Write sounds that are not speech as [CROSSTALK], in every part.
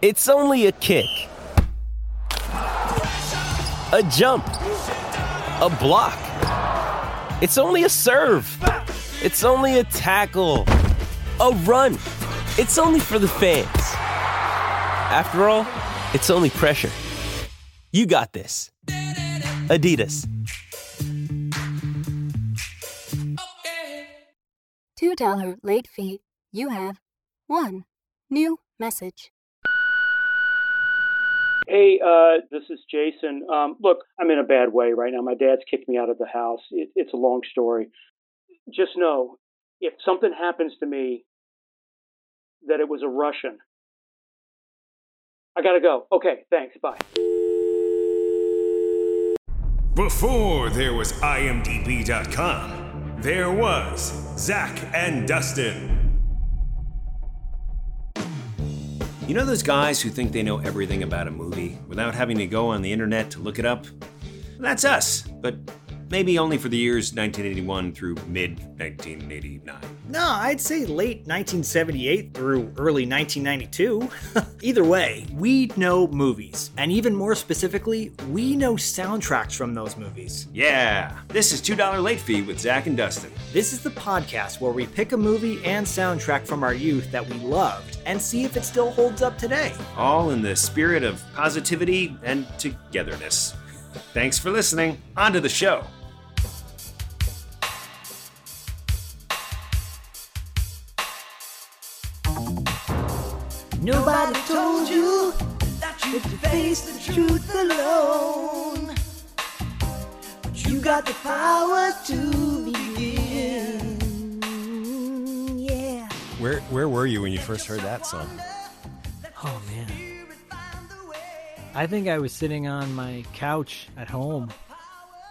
It's only a kick, a jump, a block. It's only a serve. It's only a tackle, a run. It's only for the fans. After all, it's only pressure. You got this. Adidas. $2 late fee. You have one new message. Hey, uh, this is Jason. Um, look, I'm in a bad way right now. My dad's kicked me out of the house. It, it's a long story. Just know if something happens to me, that it was a Russian. I gotta go. Okay, thanks. Bye. Before there was IMDb.com, there was Zach and Dustin. You know those guys who think they know everything about a movie without having to go on the internet to look it up? That's us, but maybe only for the years 1981 through mid 1989. No, I'd say late 1978 through early 1992. [LAUGHS] Either way, we know movies, and even more specifically, we know soundtracks from those movies. Yeah, this is $2 Late Fee with Zach and Dustin. This is the podcast where we pick a movie and soundtrack from our youth that we loved and see if it still holds up today. All in the spirit of positivity and togetherness. Thanks for listening. On to the show. Nobody told you that you could face the truth alone. But you got the power to Where where were you when you first heard that song? Oh man. I think I was sitting on my couch at home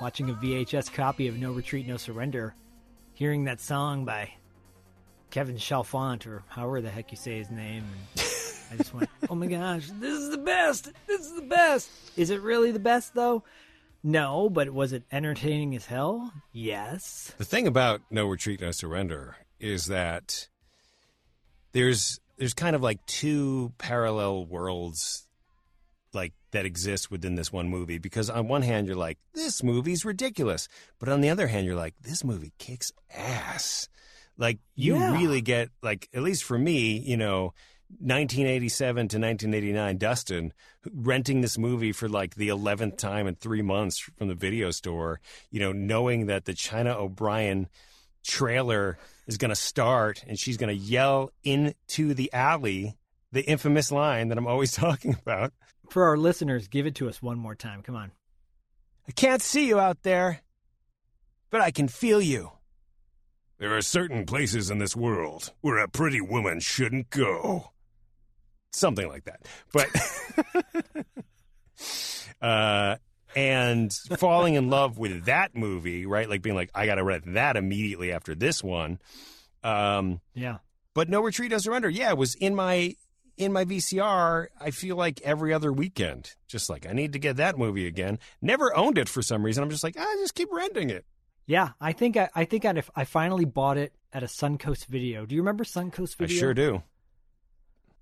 watching a VHS copy of No Retreat, No Surrender, hearing that song by Kevin Chalfant or however the heck you say his name. And I just went, [LAUGHS] "Oh my gosh, this is the best! This is the best!" Is it really the best though? No, but was it entertaining as hell? Yes. The thing about No Retreat, No Surrender is that there's there's kind of like two parallel worlds like that exist within this one movie because on one hand you're like this movie's ridiculous but on the other hand you're like this movie kicks ass like you Yeah. really get like at least for me you know 1987 to 1989 dustin renting this movie for like the 11th time in three months from the video store you know knowing that the china o'brien trailer is going to start and she's going to yell into the alley the infamous line that i'm always [LAUGHS] talking about For our listeners, give it to us one more time. Come on. I can't see you out there, but I can feel you. There are certain places in this world where a pretty woman shouldn't go. Something like that. But [LAUGHS] uh and falling in love with that movie, right? Like being like, I gotta rent that immediately after this one. Um Yeah. but No Retreat, No Surrender, yeah, it was in my in my VCR, I feel like every other weekend. Just like I need to get that movie again. Never owned it for some reason. I'm just like, I just keep renting it. Yeah, I think I, I think I, I finally bought it at a Suncoast Video. Do you remember Suncoast Video? I sure do.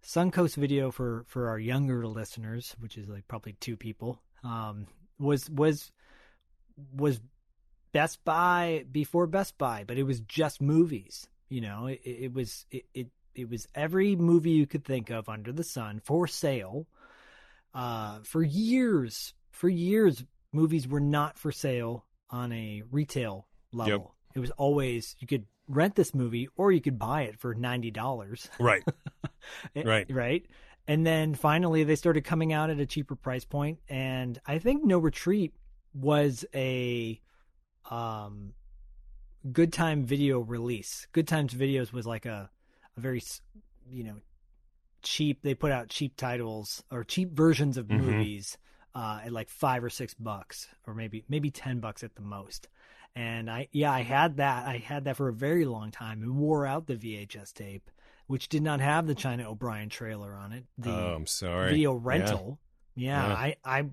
Suncoast Video for for our younger listeners, which is like probably two people, um, was was was Best Buy before Best Buy, but it was just movies. You know, it, it was it, it it was every movie you could think of under the sun for sale. Uh, for years, for years, movies were not for sale on a retail level. It was always you could rent this movie or you could buy it for ninety dollars. Right. [LAUGHS] Eh, Right. Right. And then finally they started coming out at a cheaper price point and I think No Retreat was a um Good Time Video release. Good Times Videos was like a a very you know cheap they put out cheap titles or cheap versions of Mhm. movies uh at like 5 or 6 bucks or maybe maybe 10 bucks at the most. And I yeah, I had that. I had that for a very long time and wore out the VHS tape which did not have the China O'Brien trailer on it. The oh, I'm sorry. video Yeah. rental. Yeah, Yeah. I I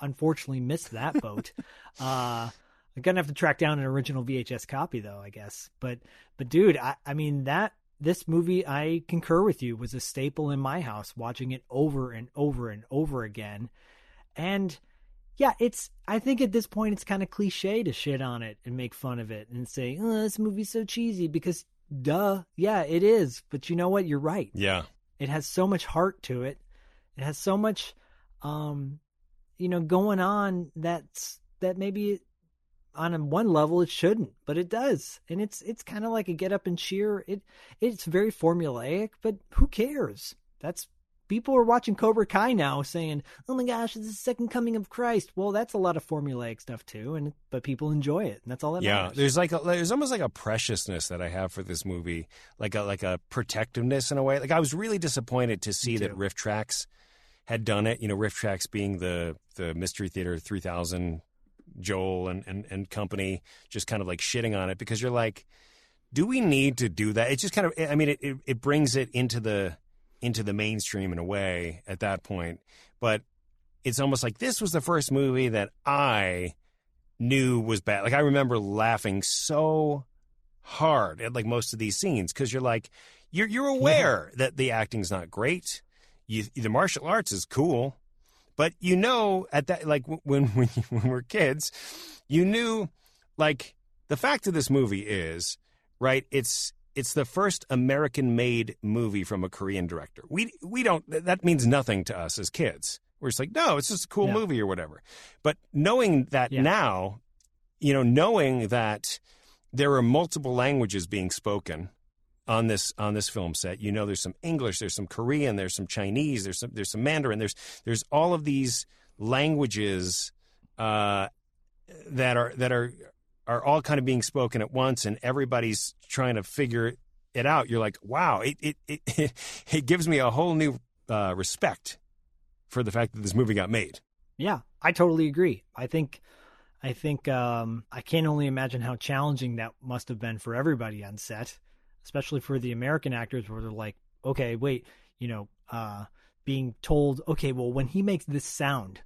unfortunately missed that boat. [LAUGHS] uh I'm gonna have to track down an original VHS copy though, I guess. But but dude, I I mean that this movie, I concur with you, was a staple in my house, watching it over and over and over again. And yeah, it's, I think at this point, it's kind of cliche to shit on it and make fun of it and say, oh, this movie's so cheesy because duh, yeah, it is. But you know what? You're right. Yeah. It has so much heart to it. It has so much, um, you know, going on that's, that maybe on one level it shouldn't, but it does, and it's it's kind of like a get up and cheer. It it's very formulaic, but who cares? That's people are watching Cobra Kai now, saying, "Oh my gosh, it's the second coming of Christ." Well, that's a lot of formulaic stuff too, and but people enjoy it, and that's all that yeah, matters. there's like a, there's almost like a preciousness that I have for this movie, like a like a protectiveness in a way. Like I was really disappointed to see that. RiffTrax had done it. You know, RiffTrax being the the Mystery Theater 3000 Joel and, and, and company just kind of like shitting on it because you're like, do we need to do that? It's just kind of, I mean, it, it, it brings it into the, into the mainstream in a way at that point. But it's almost like this was the first movie that I knew was bad. Like I remember laughing so hard at like most of these scenes because you're like, you're, you're aware that the acting's not great. You, the martial arts is cool. But you know, at that, like when [LAUGHS] when when we're kids, you knew, like the fact of this movie is, right? It's it's the first American-made movie from a Korean director. We we don't that means nothing to us as kids. We're just like, no, it's just a cool Yeah. movie or whatever. But knowing that Yeah. now, you know, knowing that there are multiple languages being spoken on this on this film set. You know, there's some English, there's some Korean, there's some Chinese, there's some there's some Mandarin, there's there's all of these languages uh, that are that are are all kind of being spoken at once, and everybody's trying to figure it out. You're like, wow, it it it, [LAUGHS] it gives me a whole new uh, respect for the fact that this movie got made. Yeah, I totally agree. I think I think um I can only imagine how challenging that must have been for everybody on set, especially for the American actors where they're like, "Okay, wait, you know, uh being told, "Okay, well when he makes this sound,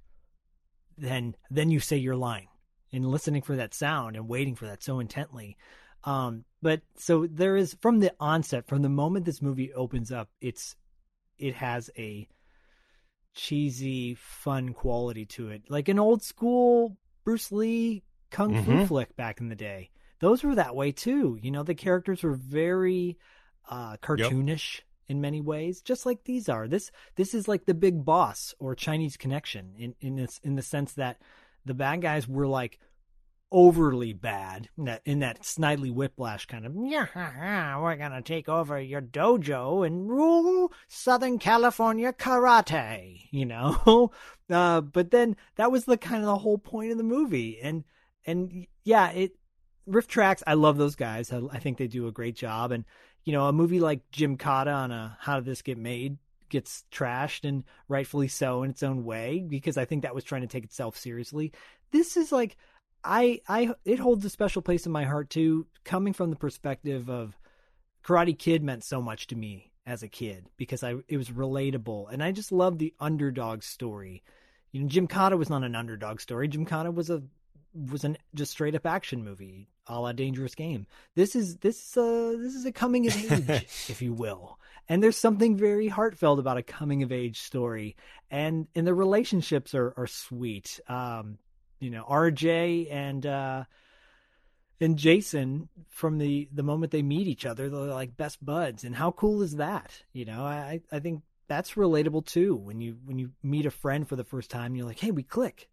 then then you say your line." And listening for that sound and waiting for that so intently. Um but so there is from the onset, from the moment this movie opens up, it's it has a cheesy, fun quality to it, like an old school Bruce Lee kung fu Mhm. flick back in the day. Those were that way too. You know, the characters were very uh, cartoonish in many ways, just like these are. This this is like the Big Boss or Chinese Connection in in this in the sense that the bad guys were like overly bad in that in that snidely whiplash kind of yeah we're gonna take over your dojo and rule southern california karate you know? [LAUGHS] Uh but then that was the kind of the whole point of the movie. And and yeah it RiffTrax i love those guys. I, I think they do a great job. And you know a movie like Gymkata on a how did this get made gets trashed and rightfully so in its own way because i think that was trying to take itself seriously this is like I I it holds a special place in my heart too, coming from the perspective of Karate Kid meant so much to me as a kid because I it was relatable and I just love the underdog story. You know, Gymkata was not an underdog story. Gymkata was a was an just straight up action movie, a la Dangerous Game. This is this is uh this is a coming of [LAUGHS] age, if you will. And there's something very heartfelt about a coming of age story, and and the relationships are are sweet. Um, you know RJ and uh and Jason from the the moment they meet each other they're like best buds. And how cool is that? You know I I think that's relatable too. When you when you meet a friend for the first time you're like hey we click.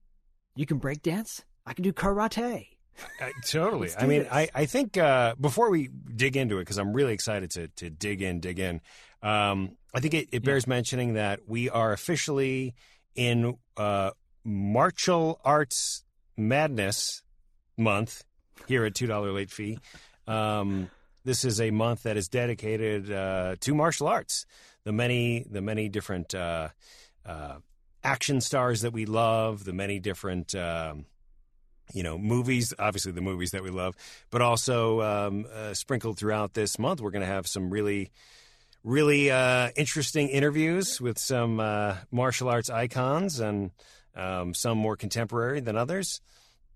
You can break dance? I can do karate Uh, totally. I mean. I, I think uh, before we dig into it, because I'm really excited to to dig in, dig in. Um, I think it, it bears mentioning that we are officially in uh, martial arts madness month here at two dollar late fee. Um, this is a month that is dedicated uh, to martial arts. The many the many different uh, uh, action stars that we love, the many different. Um, you know, movies, obviously the movies that we love, but also um, uh, sprinkled throughout this month, we're going to have some really, really uh, interesting interviews with some uh, martial arts icons and um, some more contemporary than others.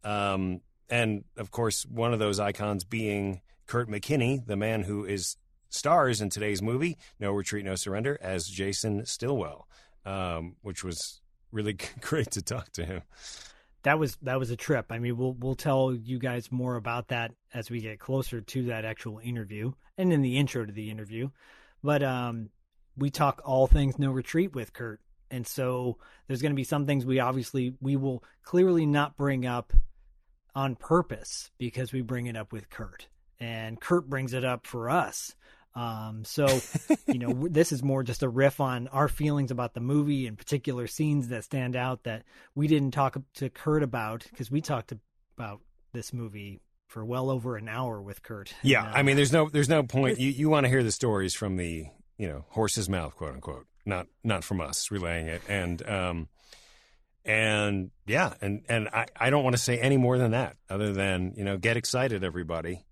Um, and of course, one of those icons being Kurt McKinney, the man who is stars in today's movie, No Retreat, No Surrender, as Jason Stillwell, um, which was really [LAUGHS] great to talk to him. That was that was a trip. I mean, we'll we'll tell you guys more about that as we get closer to that actual interview and in the intro to the interview. But um, we talk all things No Retreat with Kurt, and so there's going to be some things we obviously we will clearly not bring up on purpose because we bring it up with Kurt, and Kurt brings it up for us. Um, so, you know, [LAUGHS] this is more just a riff on our feelings about the movie and particular scenes that stand out that we didn't talk to Kurt about because we talked about this movie for well over an hour with Kurt. Yeah, And, uh, I mean, there's no there's no point. You you want to hear the stories from the you know horse's mouth, quote unquote, not not from us relaying it, and um, and yeah, and and I I don't want to say any more than that, other than you know get excited, everybody.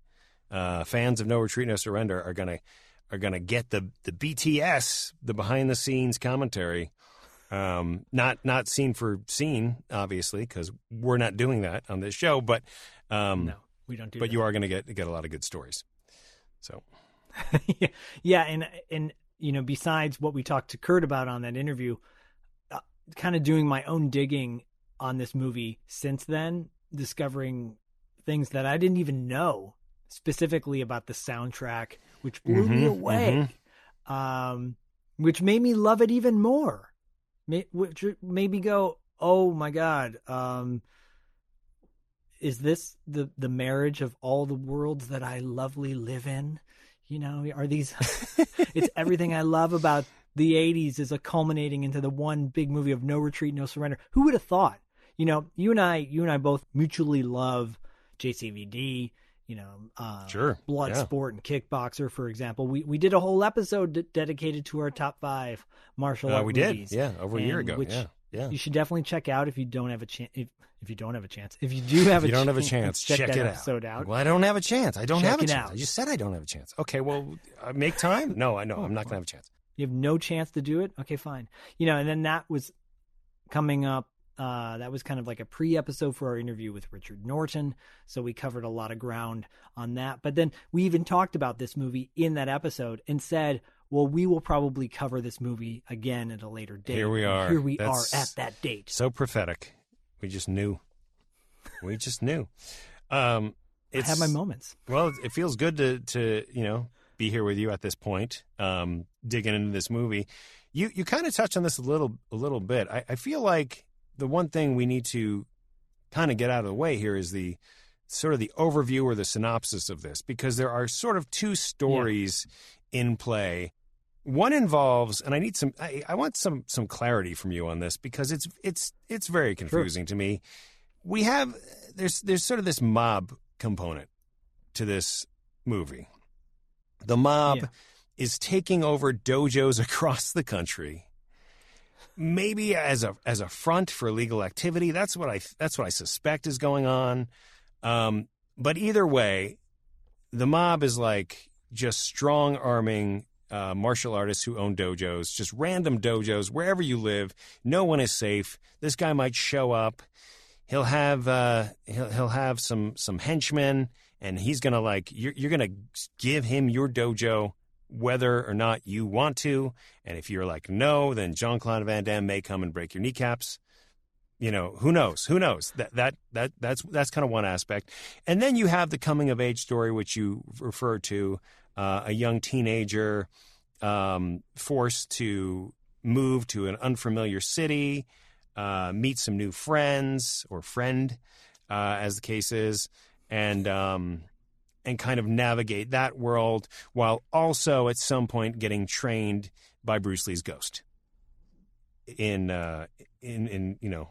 Uh, fans of No Retreat, No Surrender are gonna are gonna get the the BTS, the behind the scenes commentary. Um, not not scene for scene, obviously, because we're not doing that on this show. But um, no, we don't do. but that. you are going to get get a lot of good stories. So [LAUGHS] yeah, and and you know, besides what we talked to Kurt about on that interview, uh, kind of doing my own digging on this movie since then, discovering things that I didn't even know specifically about the soundtrack, which blew me Mhm, away, um, which made me love it even more. Ma- Which made me go, "Oh my god." Um, is this the the marriage of all the worlds that I lovely live in? You know, are these? [LAUGHS] it's everything I love about the '80s is a culminating into the one big movie of No Retreat, No Surrender. Who would have thought? You know, you and I, you and I both mutually love JCVD. You know, uh, Sure, blood yeah. sport and kickboxer, for example. We we did a whole episode d- dedicated to our top five martial uh, art we movies. did, yeah, over a year ago. which yeah, yeah. You should definitely check out if you don't have a chance. If, if you don't have a chance, if you do have If a you don't have a chance, chance, check, that it episode out. out. Well, I don't have a chance. I don't Check have a chance. out. I just said I don't have a chance. Okay, well, uh, make time. No, I know I'm not going to have a chance. You have no chance to do it. Okay, fine. You know, and then that was coming up. Uh, that was kind of like a pre-episode for our interview with Richard Norton. So we covered a lot of ground on that. But then we even talked about this movie in that episode and said, "Well, we will probably cover this movie again at a later date." Here we And are. Here we That's are at that date. So prophetic. We just knew. We just knew. Um, I it's, have my moments. Well, it feels good to to you know be here with you at this point, um, digging into this movie. You you kind of touched on this a little a little bit. I, I feel like the one thing we need to kind of get out of the way here is the sort of the overview or the synopsis of this because there are sort of two stories in play. One involves, and I need some. I, I want some some clarity from you on this because it's it's it's very confusing to me. We have there's there's sort of this mob component to this movie. The mob Yeah. is taking over dojos [LAUGHS] across the country. Maybe as a as a front for illegal activity. That's what I that's what I suspect is going on. Um, but either way, the mob is like just strong arming uh, martial artists who own dojos, just random dojos wherever you live. No one is safe. This guy might show up. He'll have uh, he'll he'll have some some henchmen, and he's gonna like you're you're gonna give him your dojo whether or not you want to. And if you're like no, then Jean Claude Van Damme may come and break your kneecaps. You know who knows? Who knows? That that that that's that's kind of one aspect. And then you have the coming of age story which you refer to uh, a young teenager um, forced to move to an unfamiliar city uh, meet some new friends or friend uh, as the case is. And um, and kind of navigate that world while also at some point getting trained by Bruce Lee's ghost in uh, in in you know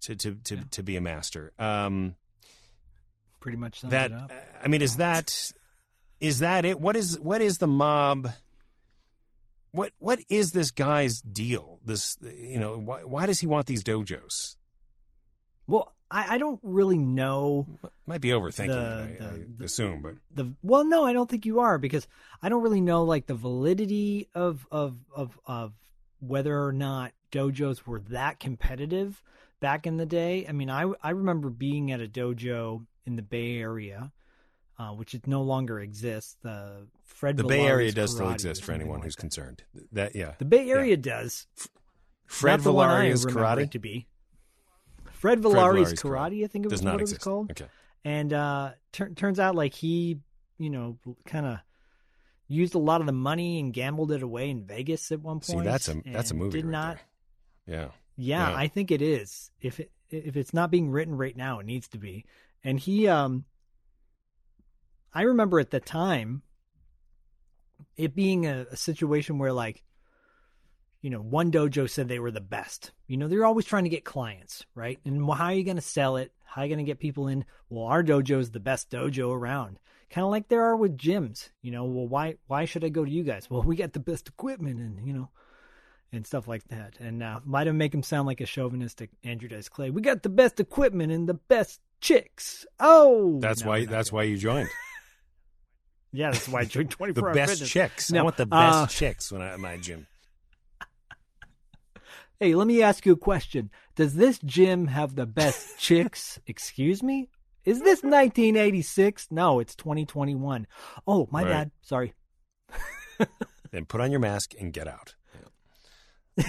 to to to, to be a master. Um, Pretty much that up. I mean, is that is that it? What is what is the mob? What what is this guy's deal? This you know why why does he want these dojos? Well, I, I don't really know Might be overthinking The- it, I, I assume, but the well no i don't think you are because i don't really know like the validity of of of of whether or not dojos were that competitive back in the day i mean i i remember being at a dojo in the bay area uh, which it no longer exists. The Fred The Bay Area does still exist for anyone like who's that. concerned. That yeah. The Bay Area does. Fred Not the one I Villari's remember karate to be. Fred Fred Villari's Villari's karate, I think it was what exist. it was called. Okay. And uh, tur- turns out like he, you know, kind of used a lot of the money and gambled it away in Vegas at one point. See, that's a that's a movie Did right not. Yeah. Yeah, Yeah. I think it is. If it if it's not being written right now, it needs to be. And he, um, I remember at the time, it being a, a situation where like, you know, one dojo said they were the best. You know, they're always trying to get clients, right? And well, how are you going to sell it? How are you going to get people in? Well, our dojo is the best dojo around. Kind of like there are with gyms. You know, well, why why should I go to you guys? Well, we got the best equipment, and you know, and stuff like that. And uh, might have make him sound like a chauvinistic Andrew Dice Clay. We got the best equipment and the best chicks. Oh, That's No, why that's doing why you joined. [LAUGHS] Yeah, that's why I joined [LAUGHS] twenty the four. best chicks. I want the best uh, chicks when I at my gym. Hey, let me ask you a question. Does this gym have the best [LAUGHS] chicks? Excuse me? Is this 1986? No, it's 2021. Oh, my Right. bad. Sorry. [LAUGHS] Then put on your mask and get out. [LAUGHS]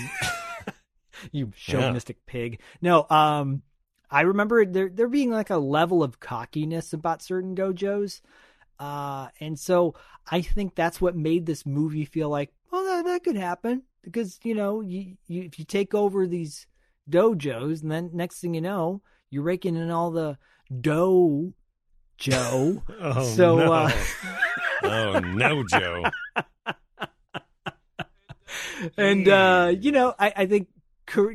you chauvinistic pig. No, um, I remember there there being like a level of cockiness about certain dojos, uh, and so I think that's what made this movie feel like, well, that, that could happen because you know, you, you if you take over these dojos, and then next thing you know, you're raking in all the dough, [LAUGHS] Joe. Oh so, no. uh, [LAUGHS] oh no, Joe. and uh you know i i think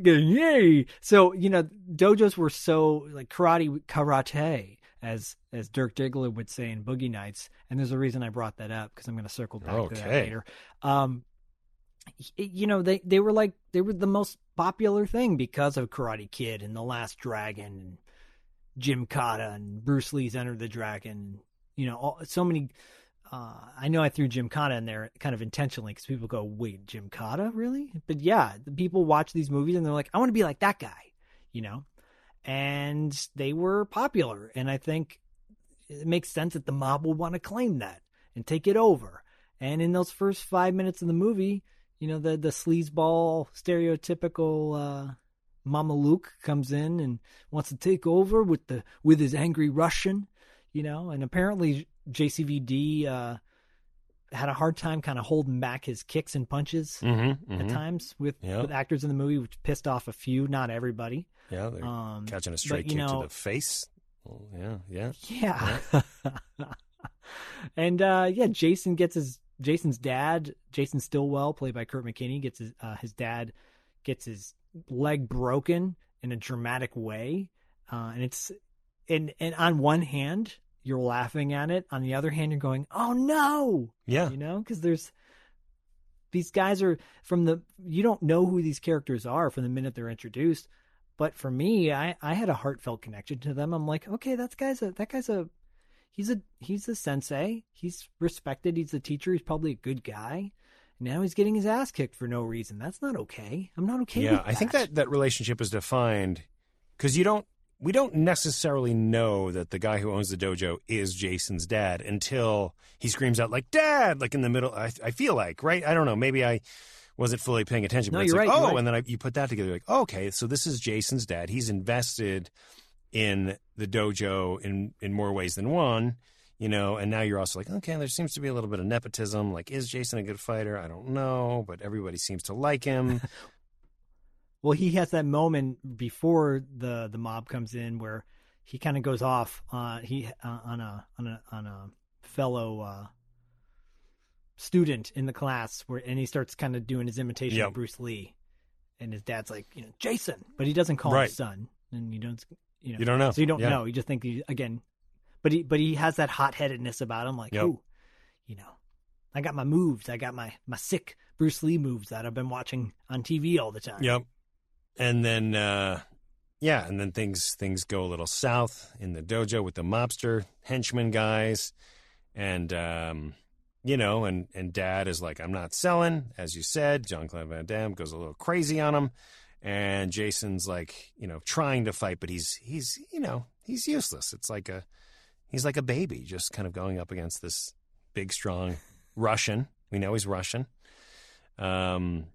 yay so you know dojos were so like karate karate as as dirk diggler would say in boogie nights and there's a reason i brought that up because i'm going to circle back to that later um you know they they were like they were the most popular thing because of karate kid and the last dragon and Gymkata and bruce lee's enter the dragon you know all, so many uh, I know I threw Gymkata in there kind of intentionally because people go, "Wait, Gymkata, really?" But yeah, people watch these movies and they're like, "I want to be like that guy," you know. And they were popular, and I think it makes sense that the mob will want to claim that and take it over. And in those first five minutes of the movie, you know, the the sleazeball stereotypical uh, Mama Luke comes in and wants to take over with the with his angry Russian, you know, and apparently JCVD uh, had a hard time kind of holding back his kicks and punches Mm-hmm, at times with, Yeah. with actors in the movie, which pissed off a few, not everybody. Yeah, they're Um, catching a straight you kick know- to the face. Well, yeah, yeah. Yeah. [LAUGHS] and uh, yeah, Jason gets his Jason's dad, Jason Stillwell, played by Kurt McKinney, gets his uh, his dad gets his leg broken in a dramatic way, uh, and it's and and on one hand you're laughing at it, on the other hand you're going, oh no, Yeah. you know, because there's these guys are from the you don't know who these characters are from the minute they're introduced. But for me, I, I had a heartfelt connection to them. I'm like, okay, that guy's a that guy's a he's a he's a sensei. He's respected. He's a teacher. He's probably a good guy. Now he's getting his ass kicked for no reason. That's not okay. I'm not okay. yeah, I think that that relationship is defined because you don't. We don't necessarily know that the guy who owns the dojo is Jason's dad until he screams out like "Dad!" like in the middle. I, I feel like right. I don't know. Maybe I wasn't fully paying attention. No, but it's you're like, right, oh, right. and then I, you put that together. Like, okay, so this is Jason's dad. He's invested in the dojo in in more ways than one. You know, and now you're also like, okay, there seems to be a little bit of nepotism. Like, is Jason a good fighter? I don't know, but everybody seems to like him. [LAUGHS] Well, he has that moment before the the mob comes in where he kind of goes off uh, he uh, on a on a on a fellow uh, student in the class where and he starts kind of doing his imitation Yep. of Bruce Lee, and his dad's like you know Jason, but he doesn't call Right. him son, and you don't you know You don't know. so you don't Yeah. know you just think he, again, but he but he has that hot headedness about him like Yep. oh, you know, I got my moves, I got my my sick Bruce Lee moves that I've been watching on TV all the time. Yep. And then uh yeah, and then things things go a little south in the dojo with the mobster henchman guys. And um you know, and and dad is like, I'm not selling, as you said. John Claude Van Damme goes a little crazy on him. And Jason's like, you know, trying to fight, but he's he's you know, he's useless. It's like a he's like a baby, just kind of going up against this big, strong Russian. We know he's Russian. Um,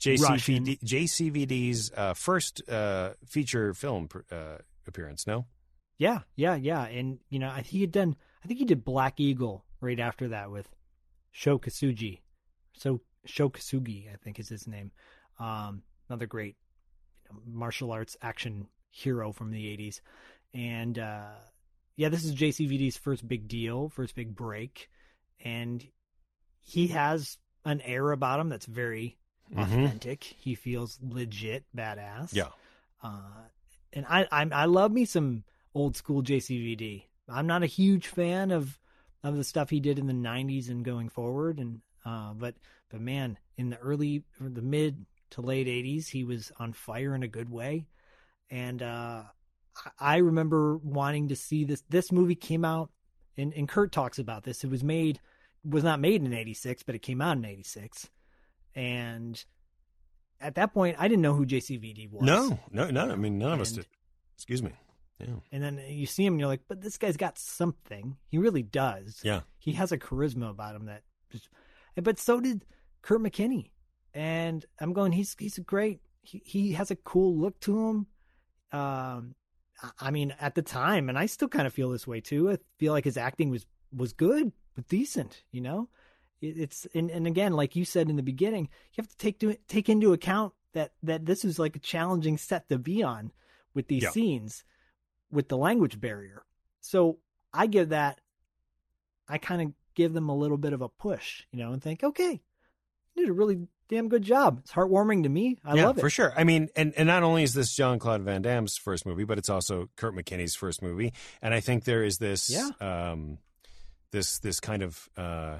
JCVD, JCVD's uh, first uh, feature film uh, appearance. No. Yeah, yeah, yeah, and you know he had done. I think he did Black Eagle right after that with Sho Kosugi. So Sho Kosugi, I think is his name. Um, another great you know, martial arts action hero from the '80s, and uh, yeah, this is JCVD's first big deal, first big break, and he has an air about him that's very Mhm. authentic. He feels legit badass. Yeah. Uh, and I, I I love me some old school JCVD. I'm not a huge fan of of the stuff he did in the '90s and going forward, and uh, but but man, in the early or the mid to late '80s, he was on fire in a good way, and uh, I- remember wanting to see this. This movie came out, and, and Kurt talks about this. It was made was not made in '86, but it came out in '86, and at that point, I didn't know who JCVD was. No, no, no. I mean, none of us did. Excuse me. Yeah. And then you see him and you're like, but this guy's got something. He really does. Yeah. He has a charisma about him that but so did Kurt McKinney. And I'm going, he's, he's a great, he, he has a cool look to him. Um, I- mean, at the time, and I still kind of feel this way too. I feel like his acting was, was good, but decent, you know? It- It's, and, and again, like you said in the beginning, you have to take to, take into account that, that this is like a challenging set to be on with these Yeah. scenes with the language barrier. So I give that, I kind of give them a little bit of a push, you know, and think, okay, you did a really damn good job. It's heartwarming to me. I yeah, love it. for sure. I mean, and, and not only is this John Claude Van Damme's first movie, but it's also Kurt McKinney's first movie, and I think there is this, Yeah. um, this this kind of uh,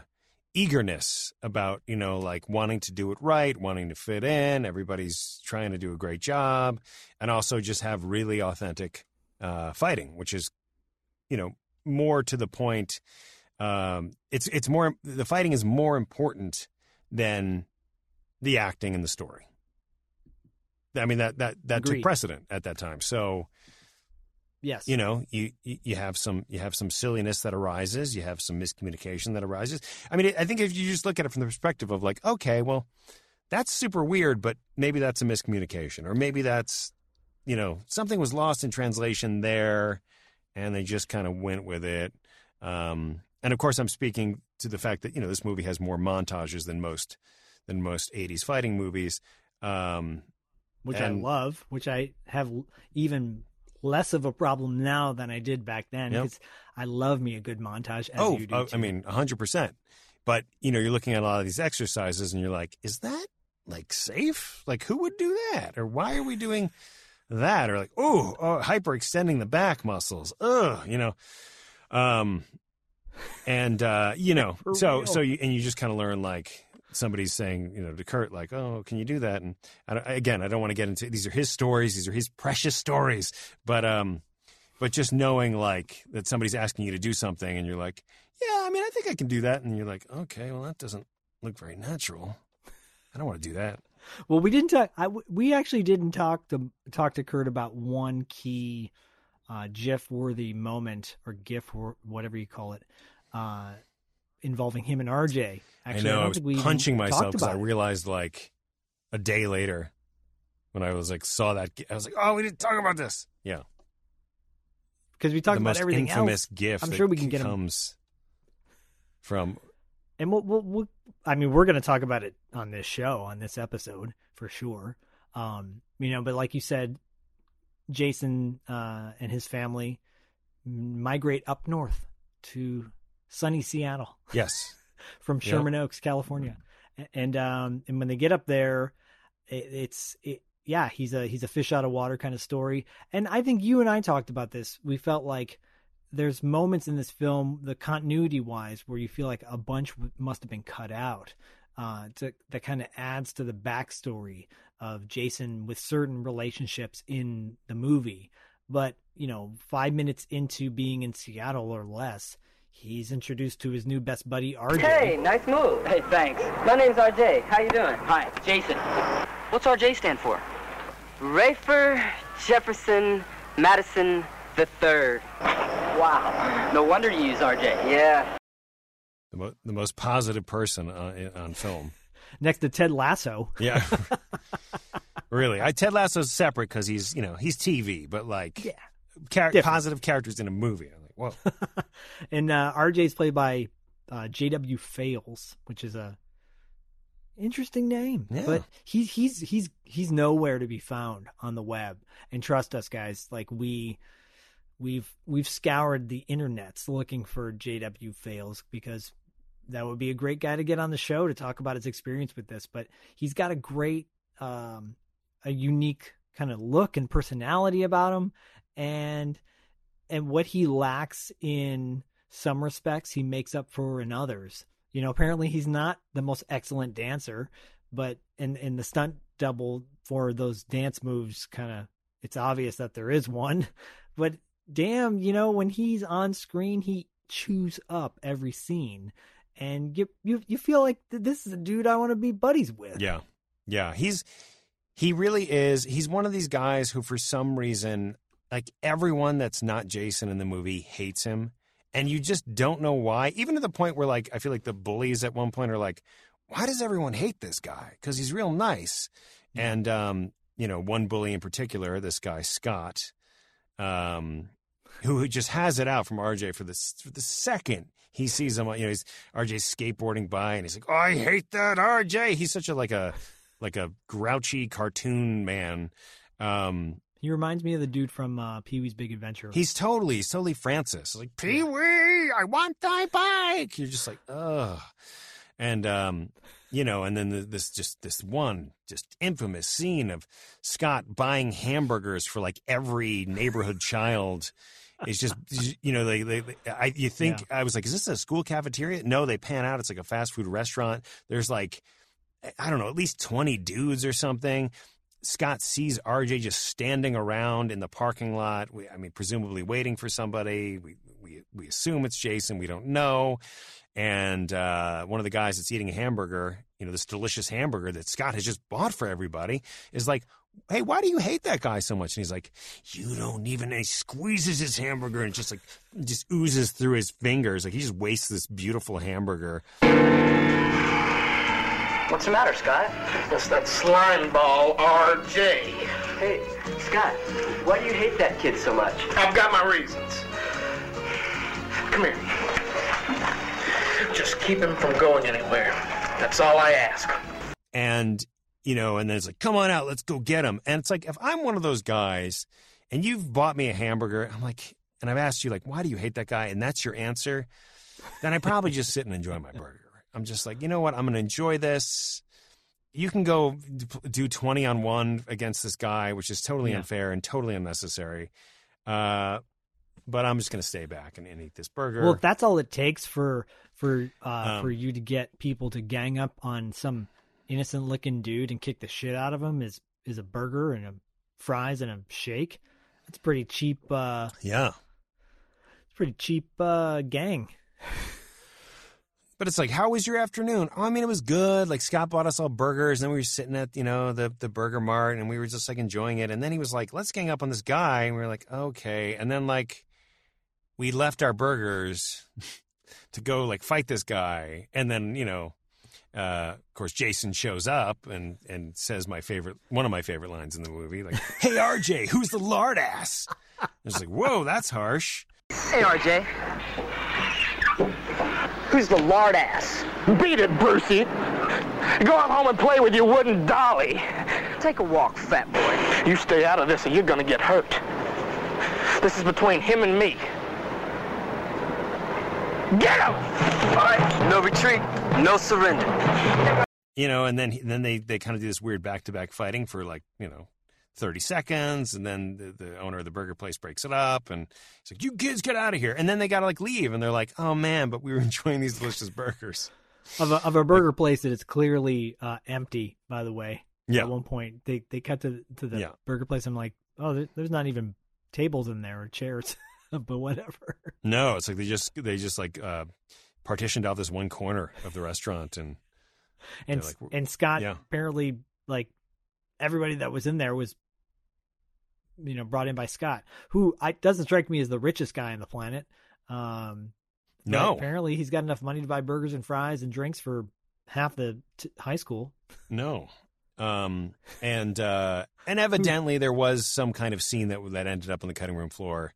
eagerness about you know like wanting to do it right, wanting to fit in. Everybody's trying to do a great job, and also just have really authentic uh, fighting, which is you know more to the point. Um, it's it's more the fighting is more important than the acting and the story. I mean that that that took precedent at that time. So Yes. you know you you you have some you have some silliness that arises. You have some miscommunication that arises. I mean, I think if you just look at it from the perspective of like, okay, well, that's super weird, but maybe that's a miscommunication, or maybe that's you know something was lost in translation there, and they just kind of went with it. Um, and of course, I'm speaking to the fact that you know this movie has more montages than most than most '80s fighting movies. Um, which and- I love, which I have even less of a problem now than I did back then. Yep. I love me a good montage, as oh, you do. oh, I mean, hundred percent. But you know, you're looking at a lot of these exercises, and you're like, is that like safe? Like, who would do that? Or why are we doing that? Or like, oh, oh hyperextending the back muscles. Ugh, you know. Um, and uh, you [LAUGHS] know, so so you and you just kind of learn like somebody's saying, you know, to Kurt, like, oh, can you do that? And I, again, I don't want to get into these are his stories, these are his precious stories, but um, but just knowing like that somebody's asking you to do something, and you're like, yeah, I mean, I think I can do that, and you're like, okay, well, that doesn't look very natural. I don't want to do that. Well, we didn't talk. I, we actually didn't talk to talk to Kurt about one key uh, GIF-worthy moment or GIF whatever you call it, uh, involving him and RJ. Actually, I know don't I, was punching myself because I realized like a day later when I was like saw that, I was like, oh, we didn't talk about this. Yeah, because we talked the about most everything infamous else. gift. I'm that sure we can get comes from and we'll, we'll, we'll I mean, we're going to talk about it on this show, on this episode for sure. Um, you know, but like you said, Jason uh, and his family migrate up north to sunny Seattle yes, [LAUGHS] from Yep. Sherman Oaks, California, and um, and when they get up there, it, it's it, yeah, he's a he's a fish out of water kind of story. And I think you and I talked about this. We felt like there's moments in this film, the continuity wise, where you feel like a bunch must have been cut out. Uh, to, that kind of adds to the backstory of Jason with certain relationships in the movie. But you know, five minutes into being in Seattle or less, he's introduced to his new best buddy RJ. Hey, nice move. Hey, thanks. My name's RJ. How you doing? Hi, Jason. What's RJ stand for? Rafer Jefferson Madison the Third. Wow. No wonder you use RJ. Yeah. The, mo- the most positive person uh, on, on film. [LAUGHS] Next to Ted Lasso. Yeah. [LAUGHS] really. I Ted Lasso's separate because he's, you know, he's TV, but like Yeah. char- Different. positive characters in a movie. Whoa. [LAUGHS] and uh, RJ's played by uh, J.W. Fails, which is a interesting name. Yeah. But he's he's he's he's nowhere to be found on the web. And trust us, guys, like we we've we've scoured the internets looking for J.W. Fails because that would be a great guy to get on the show to talk about his experience with this. But he's got a great, um, a unique kind of look and personality about him, and and what he lacks in some respects, he makes up for in others. You know, apparently he's not the most excellent dancer, but in in the stunt double for those dance moves, kind of it's obvious that there is one. [LAUGHS] But damn, you know, when he's on screen, he chews up every scene, and you you you feel like this is a dude I want to be buddies with. Yeah. Yeah. He's, he really is. He's one of these guys who, for some reason, like everyone that's not Jason in the movie hates him. And you just don't know why. Even to the point where, like, I feel like the bullies at one point are like, why does everyone hate this guy? Because he's real nice. And, um, you know, one bully in particular, this guy, Scott, um, who who just has it out from RJ for the, for the second he sees him, you know, he's RJ's skateboarding by and he's like, oh, I hate that RJ. He's such a, like a, like a grouchy cartoon man. Um, He reminds me of the dude from uh, Pee Wee's Big Adventure. He's totally, he's totally Francis. Like, Pee Wee, I want thy bike. You're just like, ugh. And, um, you know, and then the, this just this one just infamous scene of Scott buying hamburgers for like every neighborhood [LAUGHS] child. It's just, you know, they, they, they I, you think, I was like, is this a school cafeteria? No, they pan out. It's like a fast food restaurant. There's like, I don't know, at least 20 dudes or something. Scott sees RJ just standing around in the parking lot. We, I mean, presumably waiting for somebody. We, we, we assume it's Jason. We don't know. And uh, one of the guys that's eating a hamburger, you know, this delicious hamburger that Scott has just bought for everybody, is like, hey, why do you hate that guy so much? And he's like, you don't even. And he squeezes his hamburger and just like, just oozes through his fingers. Like he just wastes this beautiful hamburger. What's the matter, Scott? It's that slime ball, RJ. Hey, Scott, why do you hate that kid so much? I've got my reasons. Come here. Just keep him from going anywhere. That's all I ask. and you know, and then it's like, come on out, let's go get him. And it's like, if I'm one of those guys, and you've bought me a hamburger, I'm like, and I've asked you like, why do you hate that guy? And that's your answer. Then I probably just sit and enjoy my burger. I'm just like, you know what? I'm going to enjoy this. You can go do 20 on one against this guy, which is totally Yeah. unfair and totally unnecessary. Uh, but I'm just going to stay back and, and eat this burger. Well, if that's all it takes for for uh, Um, for you to get people to gang up on some innocent looking dude and kick the shit out of him is is a burger and a fries and a shake. That's pretty cheap. Uh, yeah. it's pretty cheap uh, gang. [LAUGHS] But it's like, how was your afternoon? Oh, I mean, it was good. Like Scott bought us all burgers, and then we were sitting at you know the the burger mart, and we were just like enjoying it. And then he was like, "Let's gang up on this guy," and we were like, "Okay." And then like, we left our burgers [LAUGHS] to go like fight this guy, and then you know, uh, of course, Jason shows up and and says my favorite one of my favorite lines in the movie, like, [LAUGHS] "Hey RJ, who's the lard ass?" It's like, whoa, that's harsh. Hey, RJ. Who's the lard ass? Beat it, Brucey. Go on home and play with your wooden dolly. Take a walk, fat boy. You stay out of this or you're gonna get hurt. This is between him and me. Get him! All right, no retreat, no surrender. you know, and then then they they kind of do this weird back to back fighting for like you know. 30 seconds and then the, the owner of the burger place breaks it up and he's like you kids get out of here and then they gotta like leave and they're like oh man but we were [LAUGHS] enjoying these delicious burgers of a, of a burger place that is clearly uh, empty. By the way, Yeah. At one point, they they cut to to the Yeah. burger place. I'm like, oh, there, there's not even tables in there or chairs, [LAUGHS] but whatever. no it's like they just they just like uh partitioned out this one corner of the restaurant and And like, and Scott yeah. apparently like everybody that was in there was you know, brought in by Scott, who I, doesn't strike me as the richest guy on the planet. Um, No. apparently he's got enough money to buy burgers and fries and drinks for half the t- high school. No. Um, and uh, [LAUGHS] and evidently there was some kind of scene that that ended up on the cutting room floor.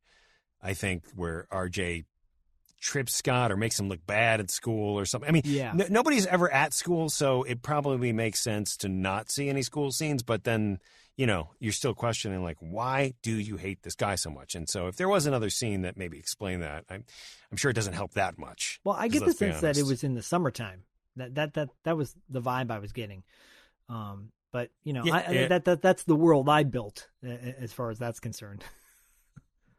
I think where RJ trips Scott or makes him look bad at school or something. I mean, Yeah. n- nobody's ever at school, so it probably makes sense to not see any school scenes. But then, you know, you're still questioning like, why do you hate this guy so much? And so, if there was another scene that maybe explained that, I'm, I'm sure it doesn't help that much. Well, I get the sense that it was in the summertime. That that that that was the vibe I was getting. Um, but you know, Yeah, I, I- yeah. that that that's the world I built as far as that's concerned. [LAUGHS]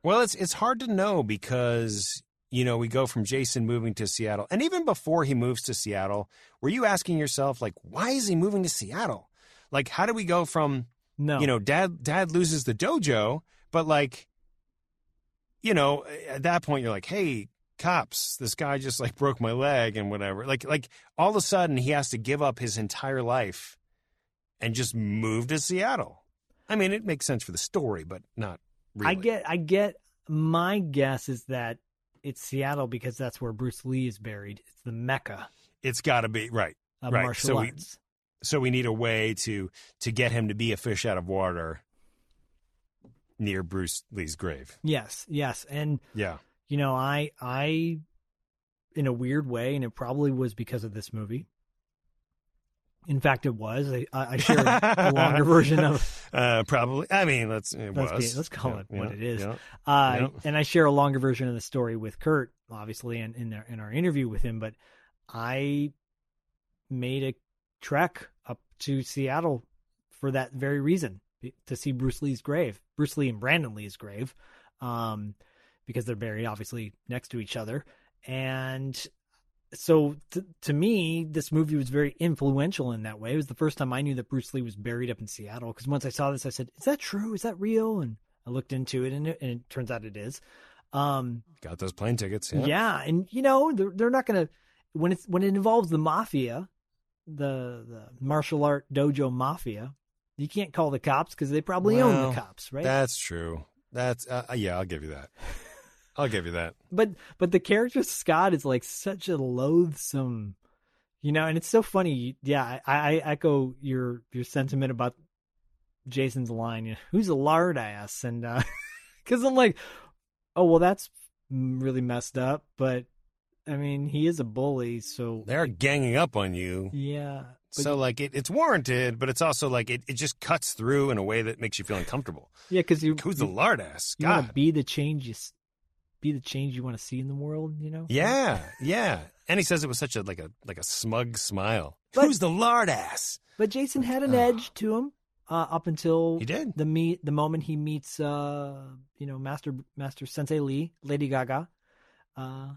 Well, it's it's hard to know because you know we go from Jason moving to Seattle, and even before he moves to Seattle, were you asking yourself like, why is he moving to Seattle? Like, how do we go from No, you know, dad dad loses the dojo, but like, you know, at that point you're like, hey, cops, this guy just like broke my leg and whatever. Like like all of a sudden he has to give up his entire life and just move to Seattle. I mean, it makes sense for the story, but not really. I get, I get. My guess is that it's Seattle because that's where Bruce Lee is buried. It's the mecca It's got to be right. right. so we so we need a way to to get him to be a fish out of water near Bruce Lee's grave. yes, yes, and Yeah. you know, I, I, in a weird way, and it probably was because of this movie. In fact, it was. I, I shared a [LAUGHS] longer version of uh, probably. I mean, let's it Let's be- let's call Yeah, it what yeah, it is. yeah. Uh. And I share a longer version of the story with Kurt, obviously, in in, our, in our interview with him. But I made a trek up to Seattle for that very reason to see Bruce Lee's grave, Bruce Lee and Brandon Lee's grave, um, because they're buried obviously next to each other. And so t- to me, this movie was very influential in that way. It was the first time I knew that Bruce Lee was buried up in Seattle. Because once I saw this, I said, "Is that true? Is that real?" And I looked into it, and it, and it turns out it is. Um, Got those plane tickets. Yeah. yeah. and you know they're they're not gonna when it's when it involves the mafia, the the martial art dojo mafia. You can't call the cops because they probably own the cops, right? That's true. That's uh, yeah. I'll give you that. [LAUGHS] I'll give you that. but but the character Scott is like such a loathsome, you know, and it's so funny. Yeah, I, I echo your your sentiment about Jason's line. You know, Who's a lard ass? And uh, [LAUGHS] because I'm like, oh well, that's really messed up. But I mean, he is a bully, so They're ganging up on you. yeah. So like it, it's warranted, but it's also like it, it just cuts through in a way that makes you feel uncomfortable. yeah, because you Who's the lard ass? you God. be the change you be the change you want to see in the world. You know. Yeah, yeah. And he says it with such a like a like a smug smile. But- Who's the lard ass? But Jason had an edge to him uh, up until He did. the meet the moment he meets uh you know Master Master Sensei Lee, Lady Gaga, uh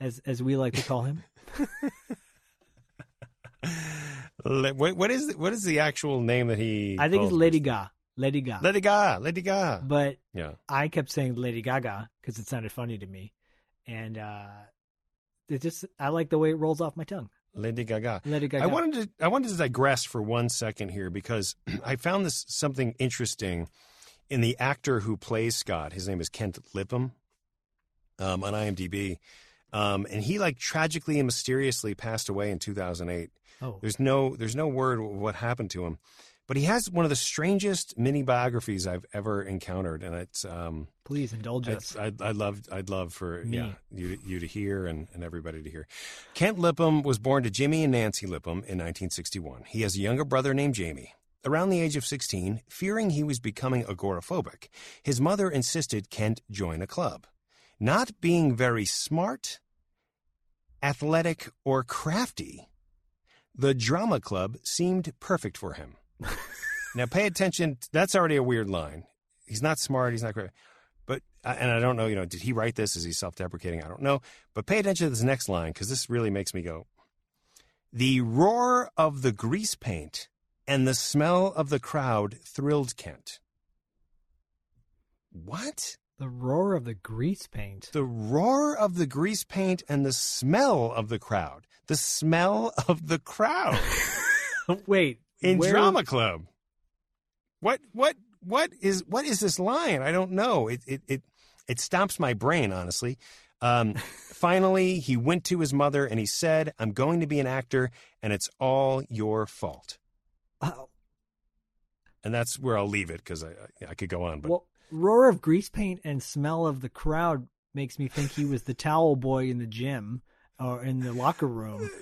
as as we like to call him. [LAUGHS] [LAUGHS] What, what is the, what is the actual name that he? I think it's Lady Bruce? Lady Gaga. Lady Gaga. Lady Gaga. but Yeah. I kept saying Lady Gaga because it sounded funny to me, and uh it just I like the way it rolls off my tongue. Lady Gaga. Lady Gaga. I wanted to I wanted to digress for one second here because [CLEARS THROAT] I found this something interesting in the actor who plays Scott. His name is Kent Lipham um, on IMDb, um, and he like tragically and mysteriously passed away in 2008. Oh, There's no there's no word what happened to him, but he has one of the strangest mini biographies I've ever encountered, and it's um, please indulge us. I'd, I'd love, I'd love for Me. yeah you you to hear and, and everybody to hear. Kent Lipham was born to Jimmy and Nancy Lipham in 1961. He has a younger brother named Jamie. Around the age of 16, fearing he was becoming agoraphobic, his mother insisted Kent join a club. Not being very smart, athletic, or crafty, the drama club seemed perfect for him. [LAUGHS] now, pay attention. That's already a weird line. He's not smart. He's not great. But and I don't know. You know, did he write this? Is he self-deprecating? I don't know. But pay attention to this next line because this really makes me go. The roar of the grease paint and the smell of the crowd thrilled Kent. What? the roar of the grease paint. The roar of the grease paint and the smell of the crowd. The smell of the crowd [LAUGHS] Wait, in where- drama club. What? What? what is what is this line? I don't know. It it it it stomps my brain, honestly. Um, [LAUGHS] finally, he went to his mother and he said, "I'm going to be an actor, and it's all your fault." Oh. And that's where I'll leave it because I I I could go on, but Well, roar of grease paint and smell of the crowd makes me think he was the towel boy in the gym or in the locker room. [LAUGHS]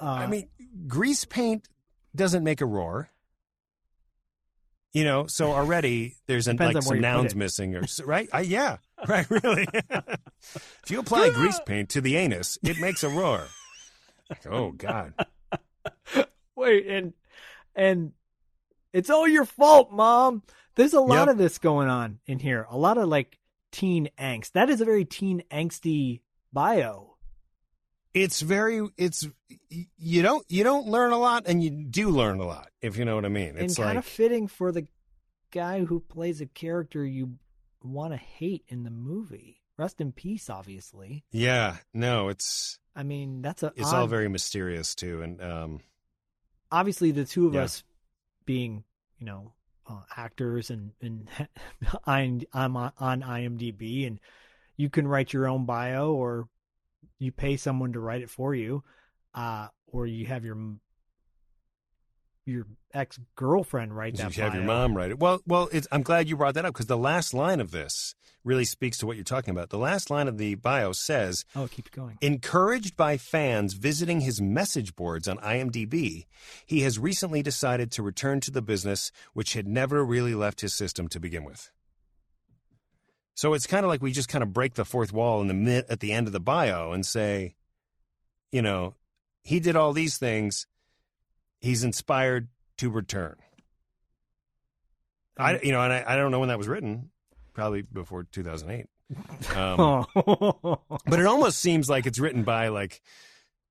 Uh, I mean, grease paint doesn't make a roar. You know, so already there's an, like some nouns missing, or [LAUGHS] right? Uh, yeah, [LAUGHS] right. Really. [LAUGHS] if you apply grease paint to the anus, it makes a roar. Oh God. Wait, and and it's all your fault, mom. There's a lot Yep. of this going on in here. A lot of like teen angst. That is a very teen angsty bio. It's very. It's you don't you don't learn a lot, and you do learn a lot. If you know what I mean. and It's kind like of fitting for the guy who plays a character you want to hate in the movie. Rest in peace, obviously. yeah, no, it's I mean, that's a it's all very mysterious too, and um, obviously the two of Yeah. us being, you know, uh, actors and and [LAUGHS] I'm I'm on, on IMDb and you can write your own bio or you pay someone to write it for you, uh, or you have your your ex girlfriend write that. You have your mom write it. Well, well, it's, I'm glad you brought that up because the last line of this really speaks to what you're talking about. The last line of the bio says, Oh, it keeps going. Encouraged by fans visiting his message boards on IMDb, he has recently decided to return to the business, which had never really left his system to begin with. So it's kind of like we just kind of break the fourth wall in the mid at the end of the bio and say, you know, he did all these things. He's inspired to return. I, you know, and I, I don't know when that was written. Probably before 2008. Um, [LAUGHS] but it almost seems like it's written by like,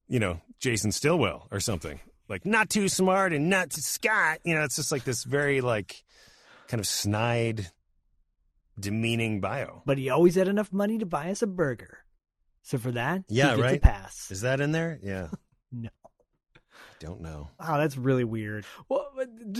you know, Jason Stillwell or something. Like not too smart and not too Scott. You know, it's just like this very like kind of snide, demeaning bio. But he always had enough money to buy us a burger. So for that, Yeah, he gets right. a pass. Is that in there? Yeah. [LAUGHS] No. Don't know. Wow, that's really weird. Well,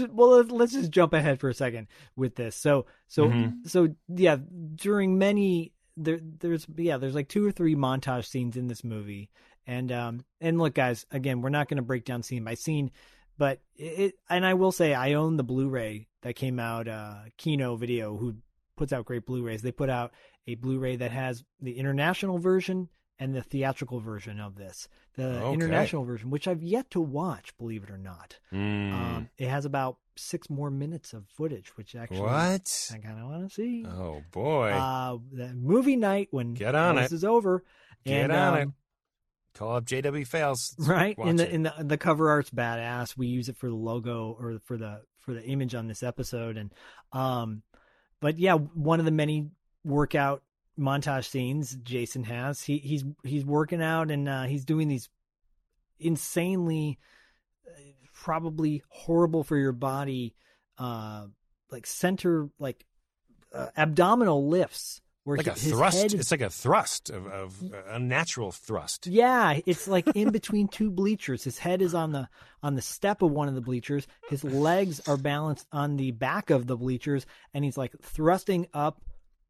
well, let's- let's just jump ahead for a second with this. So, so, Mhm. so, yeah. During many there, there's yeah, there's like two or three montage scenes in this movie, and um, and look, guys, again, we're not going to break down scene by scene, but it, and I will say, I own the Blu-ray that came out. Uh, Kino Video, who puts out great Blu-rays, they put out a Blu-ray that has the international version and the theatrical version of this. The Okay. international version, which I've yet to watch, believe it or not. Mm. Um, it has about six more minutes of footage, which actually What? I kind of want to see. Oh boy. Uh, the movie night when Get on it. this is over. Get and, on um, it. Call up JW Fails. Right in the it. in the the cover art's badass. We use it for the logo or for the for the image on this episode, and um, but yeah, one of the many workout montage scenes Jason has. He he's he's working out and uh, he's doing these insanely, uh, probably horrible for your body, uh, like center like uh, abdominal lifts. Where like a thrust. head- It's like a thrust of, of a natural thrust. yeah, it's like [LAUGHS] in between two bleachers. His head is on the on the step of one of the bleachers. His legs are balanced on the back of the bleachers, and he's like thrusting up,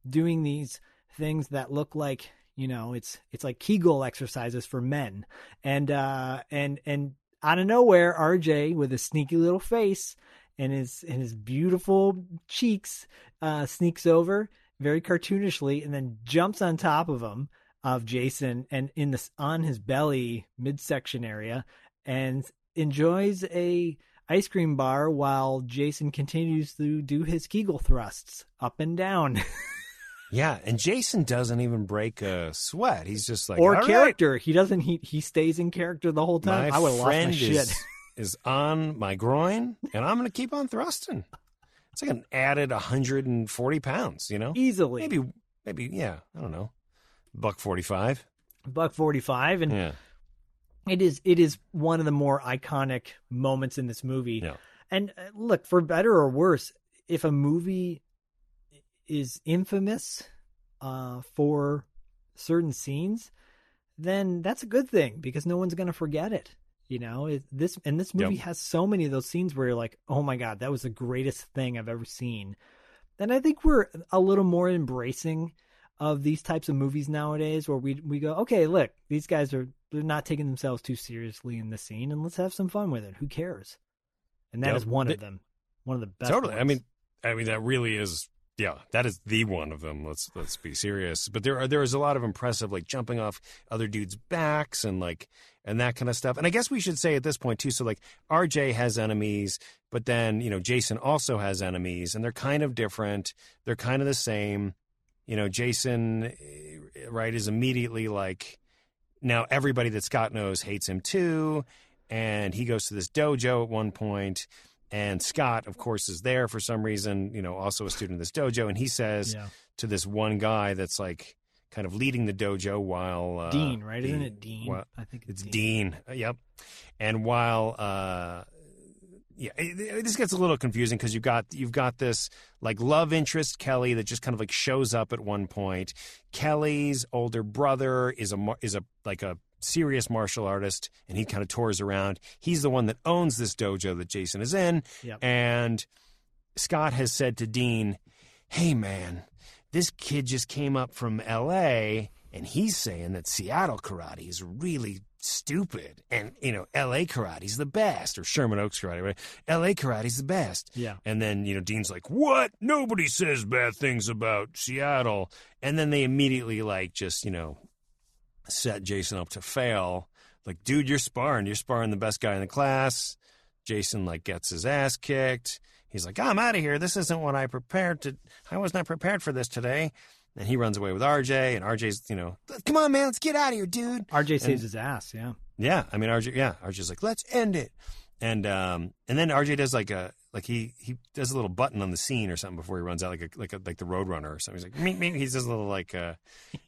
doing these things that look like you know it's it's like Kegel exercises for men. And uh and and out of nowhere, RJ with a sneaky little face and his and his beautiful cheeks uh sneaks over very cartoonishly and then jumps on top of him of Jason and in this on his belly midsection area and enjoys a ice cream bar while Jason continues to do his Kegel thrusts up and down [LAUGHS] Yeah, and Jason doesn't even break a sweat. He's just like or "All right, character. He doesn't he he stays in character the whole time. My I would have lost my friend shit. is, is on my groin, and I'm to keep on thrusting. [LAUGHS] It's like an added 140 pounds. You know, Easily. Maybe, maybe, yeah. I don't know, buck 45. Buck 45 and Yeah. it is it is one of the more iconic moments in this movie. Yeah. And uh, look, for better or worse, if a movie is infamous uh, for certain scenes, then that's a good thing because no one's going to forget it. You know, it, this and this movie Yep. has so many of those scenes where you're like, "Oh my god, that was the greatest thing I've ever seen." and I think we're a little more embracing of these types of movies nowadays, where we we go, okay, look, these guys are they're not taking themselves too seriously in the scene, and let's have some fun with it. Who cares? And that Yep. is one They- of them, one of the best. totally. I mean, I mean that really is. Yeah, that is the one of them. Let's let's be serious. But there are there is a lot of impressive like jumping off other dudes' backs and like and that kind of stuff. And I guess we should say at this point too. So like RJ has enemies, but then you know Jason also has enemies, and they're kind of different. They're kind of the same. You know, Jason, eh, right, is immediately like now everybody that Scott knows hates him too, and he goes to this dojo at one point, and Scott, of course, is there for some reason. You know, also a student of this dojo, and he says Yeah. to this one guy that's like kind of leading the dojo while uh, Dean, right? Isn't it Dean? while- I think it's Dean. Uh, Yep. And while uh yeah, it- it- this gets a little confusing because you got you've got this like love interest Kelly that just kind of like shows up at one point. Kelly's older brother is a is a like a serious martial artist, and he kind of tours around. He's the one that owns this dojo that Jason is in, Yep. and Scott has said to Dean, "Hey man, this kid just came up from L.A." and he's saying that Seattle karate is really stupid, and you know L.A. karate's the best, or Sherman Oaks karate, right? L.A. karate's the best. Yeah. And then you know Dean's like, "What? Nobody says bad things about Seattle." And then they immediately like just you know set Jason up to fail. Like, dude, you're sparring. You're sparring the best guy in the class. Jason like gets his ass kicked. He's like, I'm out of here. This isn't what I prepared to. I was not prepared for this today. And he runs away with RJ. And RJ's, you know, come on, man, let's get out of here, dude. RJ saves his ass. Yeah. yeah, I mean RJ. Yeah, RJ's like, let's end it, and um, and then RJ does like a like he he does a little button on the scene or something before he runs out, like a like a like the Roadrunner or something. He's like, meet me. He does a little like, uh,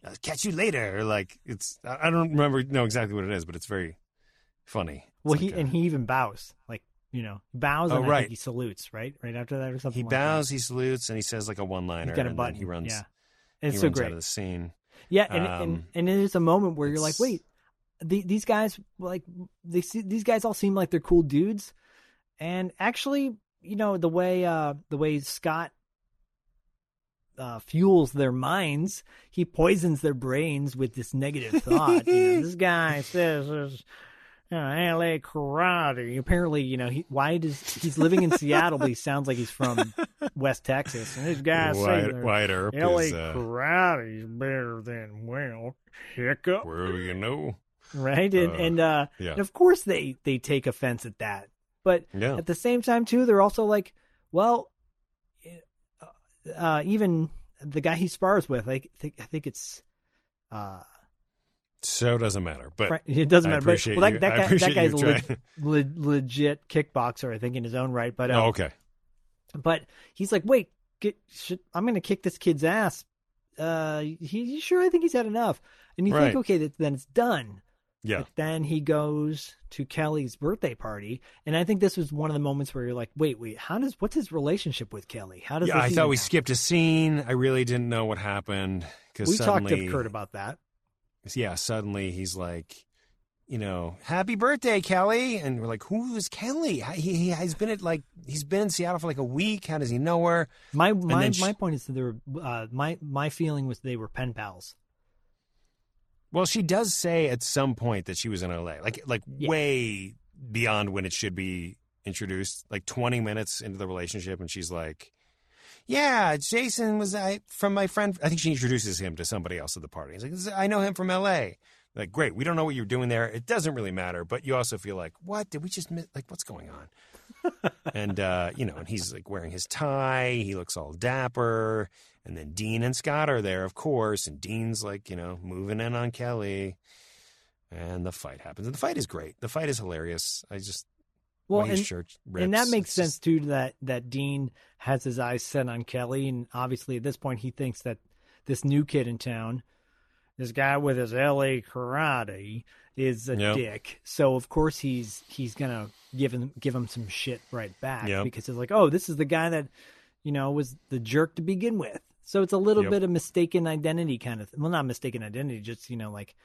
"I'll catch you later. Or like it's I don't remember know exactly what it is, but it's very funny. Well, he and he even bows, like you know, bows Oh, right. he salutes, right? Right after that or something. He like bows, he salutes, and he says like a one liner. He's got a and button, he runs. yeah. And it's he so runs great. out of the scene. Yeah, and Um, and and it is a moment where you're like, wait, the, these guys like they see these guys all seem like they're cool dudes, and actually, you know, the way uh the way Scott uh, fuels their minds. He poisons their brains with this negative thought. you know, this [LAUGHS] guy says there's you know, LA karate. Apparently, you know, he why does he's living in Seattle, but he sounds like he's from West Texas. And this guy Wyatt- says Earp LA is, uh, karate is better than well hiccup. Where are you know? Right, and Uh, and uh, yeah. and of course they they take offense at that, but Yeah. at the same time too, they're also like, well, uh, even the guy he spars with, like, I think I think it's, uh, So it doesn't matter. But it doesn't matter. But well, that, that guy, that guy's le- le- legit kickboxer, I think, in his own right. But uh, Oh, okay. but he's like, wait, get, should, I'm going to kick this kid's ass. Uh, he, he sure I think he's had enough, and you Right. think, okay, that, then it's done. Yeah. But then he goes to Kelly's birthday party, and I think this was one of the moments where you're like, wait, wait, how does what's his relationship with Kelly? How does yeah, I thought we happen? skipped a scene. I really didn't know what happened because We talked suddenly, to Kurt about that. Yeah, suddenly he's like, you know, happy birthday, Kelly, and we're like, who is Kelly? He, he has been at like he's been in Seattle for like a week. How does he know her? My my she- my point is that they were uh, my my feeling was they were pen pals. Well, she does say at some point that she was in LA, like like way beyond when it should be introduced, like 20 minutes into the relationship, and she's like, "Yeah, Jason was I from my friend. I think she introduces him to somebody else at the party. He's like, I know him from LA." Like, great. We don't know what you're doing there. It doesn't really matter, but you also feel like, what did we just miss? Like, what's going on? [LAUGHS] and uh, you know, and he's like wearing his tie. He looks all dapper. And then Dean and Scott are there, of course. And Dean's like, you know, moving in on Kelly. And the fight happens. And the fight is great. The fight is hilarious. I just Well, and, shirt and that makes sense too. That that Dean has his eyes set on Kelly, and obviously at this point he thinks that this new kid in town, this guy with his L.A. karate, is a Yep. dick. So of course he's he's gonna give him give him some shit right back Yep. because it's like, oh, this is the guy that you know was the jerk to begin with. So it's a little Yep. bit of mistaken identity kind of. Well, not mistaken identity, just you know like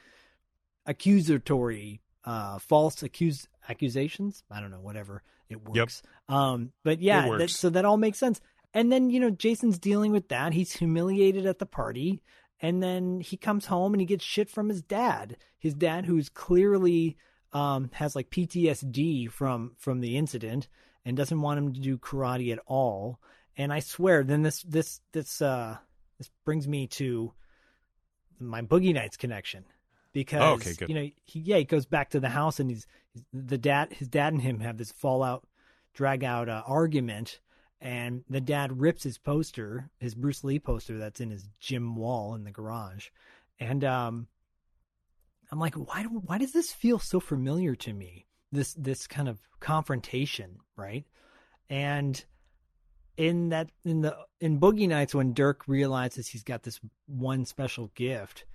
accusatory, uh, false accuse accusations. I don't know, whatever it works. Um, but yeah, that, so that all makes sense. and then you know Jason's dealing with that. He's humiliated at the party, and then he comes home and he gets shit from his dad. His dad, who's clearly um, has like PTSD from from the incident and doesn't want him to do karate at all. And I swear, then this this this uh this brings me to my Boogie Nights connection because Oh, okay, you know he yeah he goes back to the house and he's the dad his dad and him have this fallout drag out uh, argument and the dad rips his poster his Bruce Lee poster that's in his gym wall in the garage. And um I'm like why why does this feel so familiar to me? This this kind of confrontation right? And in that in the in Boogie Nights when Dirk realizes he's got this one special gift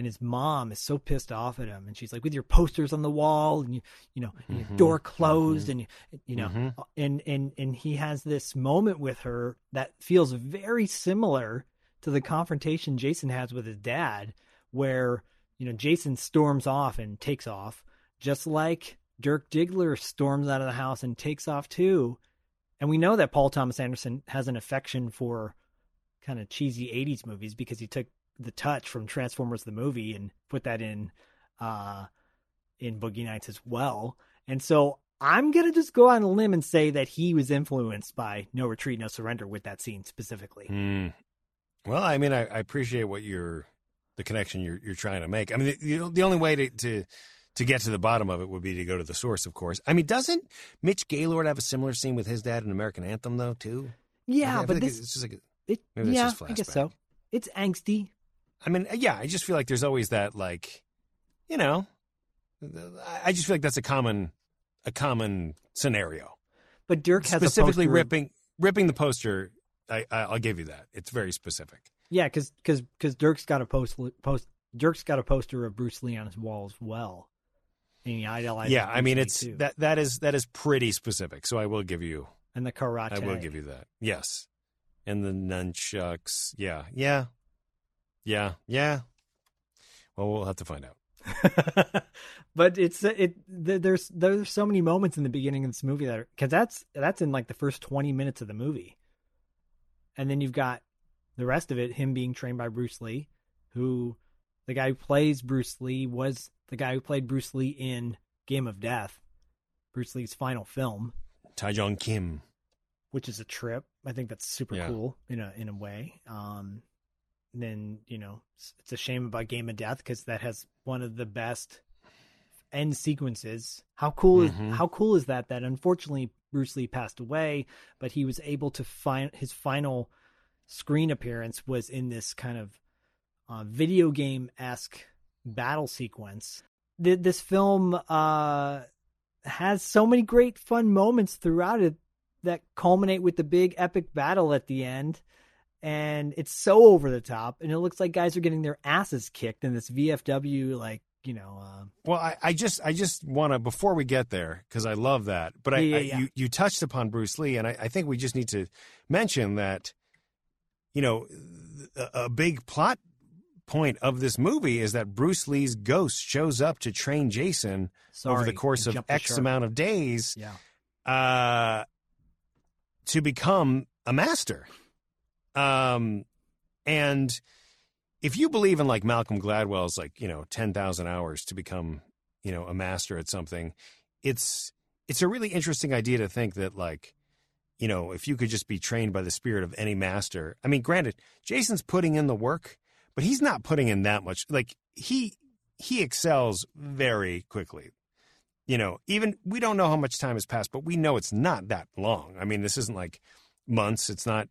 and his mom is so pissed off at him and she's like with your posters on the wall and you you know and your mm-hmm. door closed mm-hmm. and you you know Mhm. and and and he has this moment with her that feels very similar to the confrontation Jason has with his dad where you know Jason storms off and takes off just like Dirk Diggler storms out of the house and takes off too. And we know that Paul Thomas Anderson has an affection for kind of cheesy 80s movies because he took the touch from Transformers the movie and put that in uh in Boogie Nights as well. And so I'm going to just go on a limb and say that he was influenced by No Retreat No Surrender with that scene specifically. Hmm. Well, I mean, I, I appreciate what you're the connection you're you're trying to make. I mean, the, the, the only way to, to to get to the bottom of it would be to go to the source, of course. I mean, doesn't Mitch Gaylord have a similar scene with his dad in American Anthem, though, too? Yeah, I feel but like this it's just like a- it yeah, I guess so. It's angsty. I mean, uh, yeah, I just feel like there's always that, like, you know, I- I just feel like that's a common a common scenario. But Dirk has specifically a ripping ripping the poster. I, I I'll give you that. It's very specific. Yeah, because because because Dirk's got a post post Dirk's got a poster of Bruce Lee on his wall as well, and he idolizes. yeah, I mean, Lee, it's too. that that is that is pretty specific. So I will give you and the karate. I will give you that. Yes, and the nunchucks. Yeah, yeah, yeah, yeah. Well, we'll have to find out. [LAUGHS] but it's it there's there's so many moments in the beginning of this movie that because that's that's in like the first 20 minutes of the movie and then you've got the rest of it him being trained by bruce lee who the guy who plays bruce lee was the guy who played bruce lee in game of death bruce lee's final film Taejong Kim. which is a trip i think that's super Yeah. cool in a in a way um then you know it's- a shame about game of death because that has one of the best end sequences. How cool is Mhm. how cool is that that unfortunately bruce lee passed away but he was able to find his final screen appearance was in this kind of uh, video game-esque battle sequence. Th- this film uh has so many great fun moments throughout it that culminate with the big epic battle at the end and it's so over the top and it looks like guys are getting their asses kicked in this VFW like you know uh, Well, I, I just I just want to before we get there because I love that. But I, Yeah, yeah, I you you touched upon Bruce Lee, and I, I think we just need to mention that you know a, a big plot point of this movie is that Bruce Lee's ghost shows up to train Jason over the course of X amount of days yeah uh, to become a master. Um, and if you believe in like Malcolm Gladwell's like you know ten thousand hours to become you know a master at something, it's it's a really interesting idea to think that like you know if you could just be trained by the spirit of any master. I mean, granted, Jason's putting in the work, but he's not putting in that much. Like he he excels very quickly you know, even we don't know how much time has passed, but we know it's not that long. I mean, this isn't like months. It's not,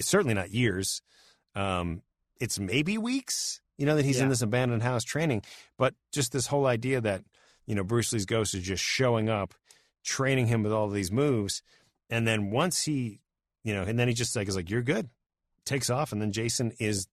certainly not years. Um, it's maybe weeks, you know, that he's in this abandoned house training. But just this whole idea that, you know, Bruce Lee's ghost is just showing up, training him with all these moves. And then once he, you know, and then he just like is like, you're good, takes off. And then Jason is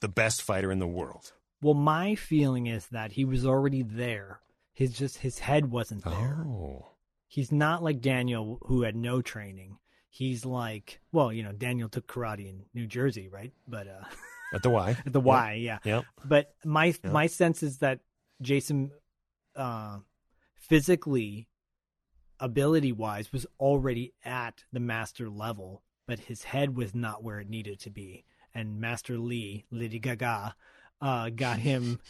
the best fighter in the world. well my feeling is that he was already there his just his head wasn't there Oh. he's not like Daniel who had no training he's like well you know Daniel took karate in New Jersey right but uh [LAUGHS] At the Y. [LAUGHS] At the Y, yeah. Yep. But my Yep. my sense is that Jason, uh, physically, ability wise, was already at the master level but his head was not where it needed to be. And Master Lee, Lady Gaga, uh, got him,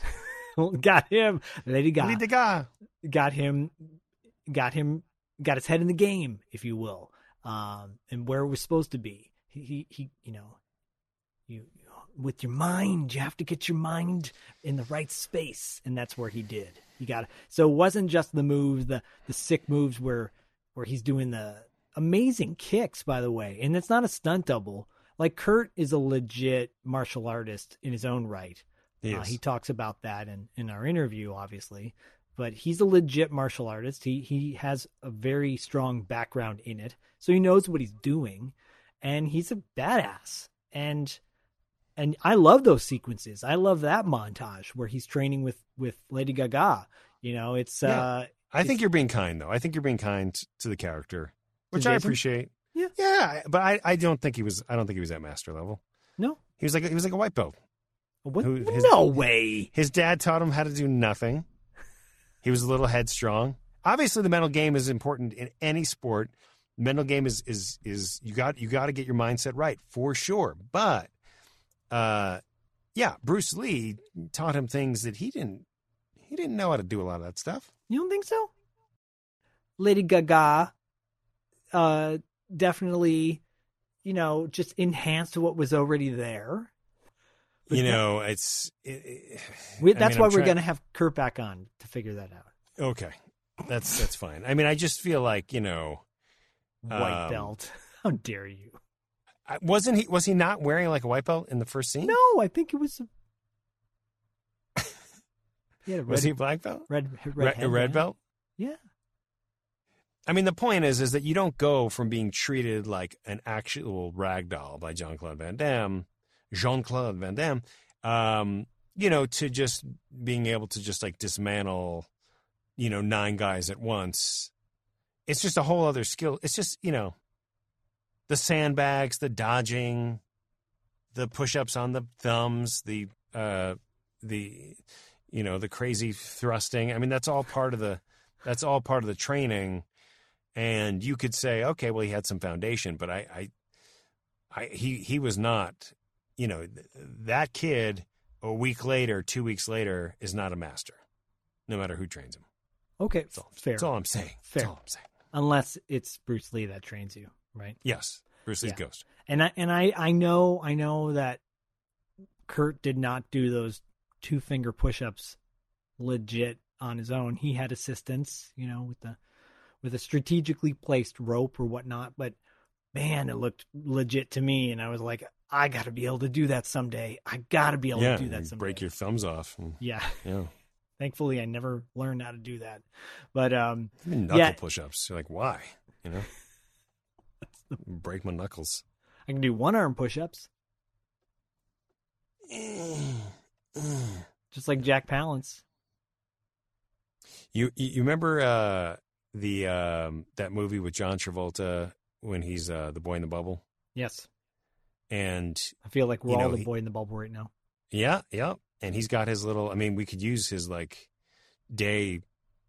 [LAUGHS] got him, Lady Gaga, Lady Gaga. got him, got him, got his head in the game, if you will, um, and where it was supposed to be. He, he, he you know, you with your mind, you have to get your mind in the right space, and that's where he did. You got so it wasn't just the moves, the the sick moves where where he's doing the amazing kicks, by the way, and it's not a stunt double. Like Kurt is a legit martial artist in his own right. He Uh, he talks about that in, in our interview, obviously. But he's a legit martial artist. He he has a very strong background in it, so he knows what he's doing, and he's a badass. And and I love those sequences. I love that montage where he's training with with Lady Gaga. You know, it's Yeah. uh, I think you're being kind, though. I think you're being kind to the character, which I appreciate. Yeah. yeah, but I, I don't think he was. I don't think he was at master level. no, He was like he was like a white belt. what? Who- his- no way. His dad taught him how to do nothing. He was a little headstrong. Obviously, the mental game is important in any sport. Mental game is is is you got you got to get your mindset right for sure. But, uh, yeah, Bruce Lee taught him things that he didn't he didn't know how to do a lot of that stuff. You don't think so? Lady Gaga, uh, definitely, you know, just enhanced what was already there. But you [LAUGHS] know, it's it, [SIGHS] We, I that's mean, why I'm we're trying- gonna have Kurt back on to figure that out. Okay, that's that's fine. I mean, I just feel like you know, White Um, belt. [LAUGHS] How dare you? I- wasn't he was he not wearing like a white belt in the first scene? No, I think it was. A... [LAUGHS] He red, was he black belt? red, red, Red, red headband. belt? Yeah. I mean, the point is, is that you don't go from being treated like an actual rag doll by John Claude Van Damme, Jean Claude Van Damme, um, you know, to just being able to just like dismantle, you know, nine guys at once. It's just a whole other skill. It's just you know, the sandbags, the dodging, the push-ups on the thumbs, the uh, the you know the crazy thrusting. I mean, that's all part of the that's all part of the training. And you could say, okay, well, he had some foundation, but I, I, I he he was not, you know, th- that kid a week later, two weeks later, is not a master, no matter who trains him. Okay, That's all, fair. that's all I'm saying. Fair. That's all I'm saying. Unless it's Bruce Lee that trains you, right? Yes, Bruce Lee's Yeah. ghost. And I and I I know I know that Kurt did not do those two finger push ups legit on his own. He had assistance, you know, with the with a strategically placed rope or whatnot, but man, it looked legit to me and I was like, I gotta be able to do that someday. I gotta be able yeah, to do that someday. break your thumbs off. and- yeah. yeah, [LAUGHS] Thankfully I never learned how to do that. But um knuckle Yeah. push-ups. You're like, why? You know, [LAUGHS] break my knuckles. I can do one arm push ups. [SIGHS] Just like Jack Palance. You you you remember uh, the um, that movie with John Travolta when he's uh, the boy in the bubble? Yes. And I feel like we're all know, the he- boy in the bubble right now. yeah, yeah, and he's got his little. I mean, we could use his like day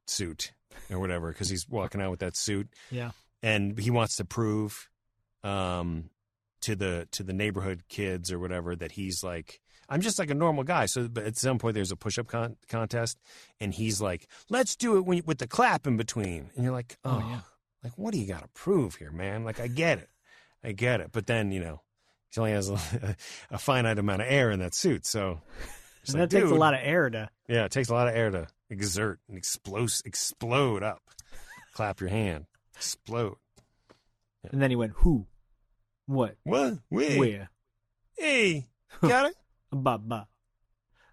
suit or whatever because he's walking out with that suit, Yeah. and he wants to prove um, to the to the neighborhood kids or whatever that he's like. I'm just like a normal guy. So, but at some point, there's a push-up con- contest, and he's like, "Let's do it when with the clap in between." And you're like, "Oh, Oh, yeah. like what do you got to prove here, man? Like I get it, I get it." But then you know, he only has a, [LAUGHS] a finite amount of air in that suit, so And like, that takes a lot of air to Yeah, it takes a lot of air to exert and explode, explode up. Clap your hand, explode. and then he went, Who? What? What? Wait. Where? Hey, got it? Baba.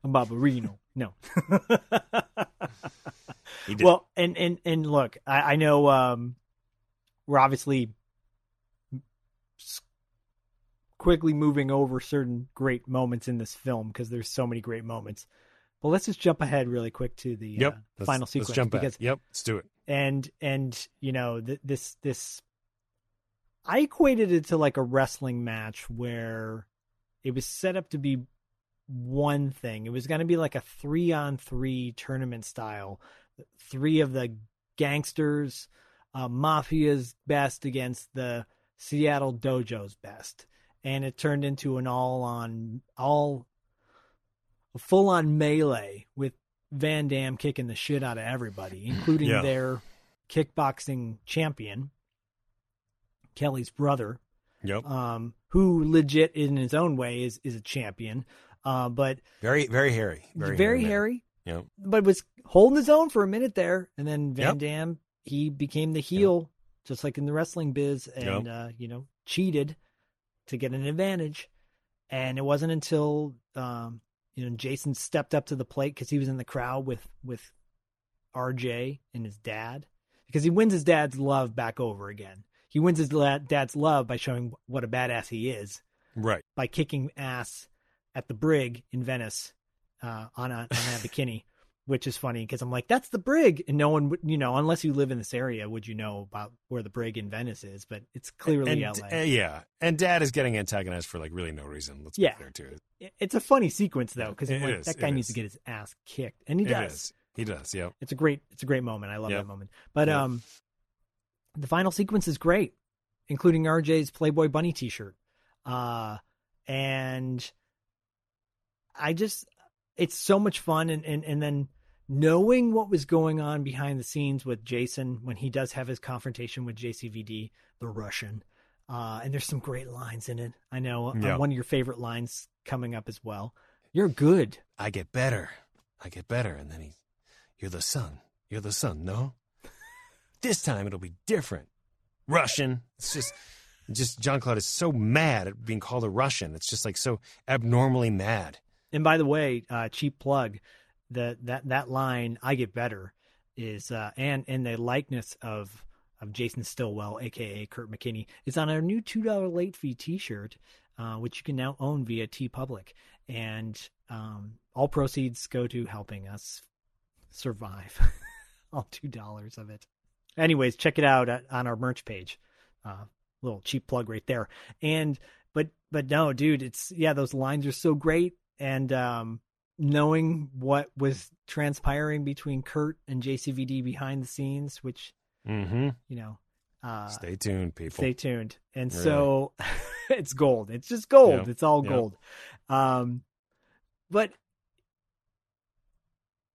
Barbarino. No. [LAUGHS] He did. well, and and and look, I, I know um, we're obviously quickly moving over certain great moments in this film because there's so many great moments. But let's just jump ahead really quick to the yep. uh, final sequence Let's jump because Yep. Let's do it. and and you know th- this this i equated it to like a wrestling match where it was set up to be one thing it was going to be like a three on three tournament style three of the gangsters uh, mafia's best against the Seattle Dojo's best, and it turned into an all on all a full on melee with Van Damme kicking the shit out of everybody, [CLEARS THROAT] including Yeah. their kickboxing champion, Kelly's brother, Yep. um, who legit in his own way is is a champion, uh, but Very, very hairy. very, Very, man. hairy. Yep. But was holding his own for a minute there, and then Van Yep. Dam he became the heel, just like in the wrestling biz, and Yep. uh, you know cheated to get an advantage. And it wasn't until um, you know Jason stepped up to the plate because he was in the crowd with with RJ and his dad because he wins his dad's love back over again. He wins his la- dad's love by showing what a badass he is Right. by kicking ass at the brig in Venice uh, on a on a bikini, which is funny because I'm like, that's the brig, and no one would, you know, unless you live in this area, would you know about where the brig in Venice is? But it's clearly and, LA. uh, yeah. And dad is getting antagonized for like really no reason. Let's Yeah. be fair too. It- It's a funny sequence though because like, that it guy needs is. to get his ass kicked, and he It does. He does. Yeah. It's a great it's a great moment. I love Yep. that moment. But Yep. um the final sequence is great, including RJ's Playboy Bunny t-shirt. Uh and I just it's so much fun and and and then knowing what was going on behind the scenes with Jason when he does have his confrontation with JCVD, the Russian. Uh and there's some great lines in it. I know uh, one of your favorite lines coming up as well. You're good. I get better. I get better. And then he, you're the son. You're the son, no? [LAUGHS] This time it'll be different. Russian. It's just, just John Claude is so mad at being called a Russian. It's just like so abnormally mad. And by the way, uh, cheap plug, the that that line "I get better" is uh, and and the likeness of of Jason Stillwell, aka Kurt McKinney, is on our new two dollar late fee T-shirt, uh, which you can now own via TeePublic, and um, all proceeds go to helping us survive. [LAUGHS] all two dollars of it. Anyways, check it out at, on our merch page. Uh, little cheap plug right there. And but but no, dude, it's yeah, those lines are so great and um knowing what was transpiring between Kurt and JCVD behind the scenes, which Mm-hmm. you know, uh Stay tuned, people. stay tuned. And Really. so [LAUGHS] it's gold. It's just gold. It's all gold. Um but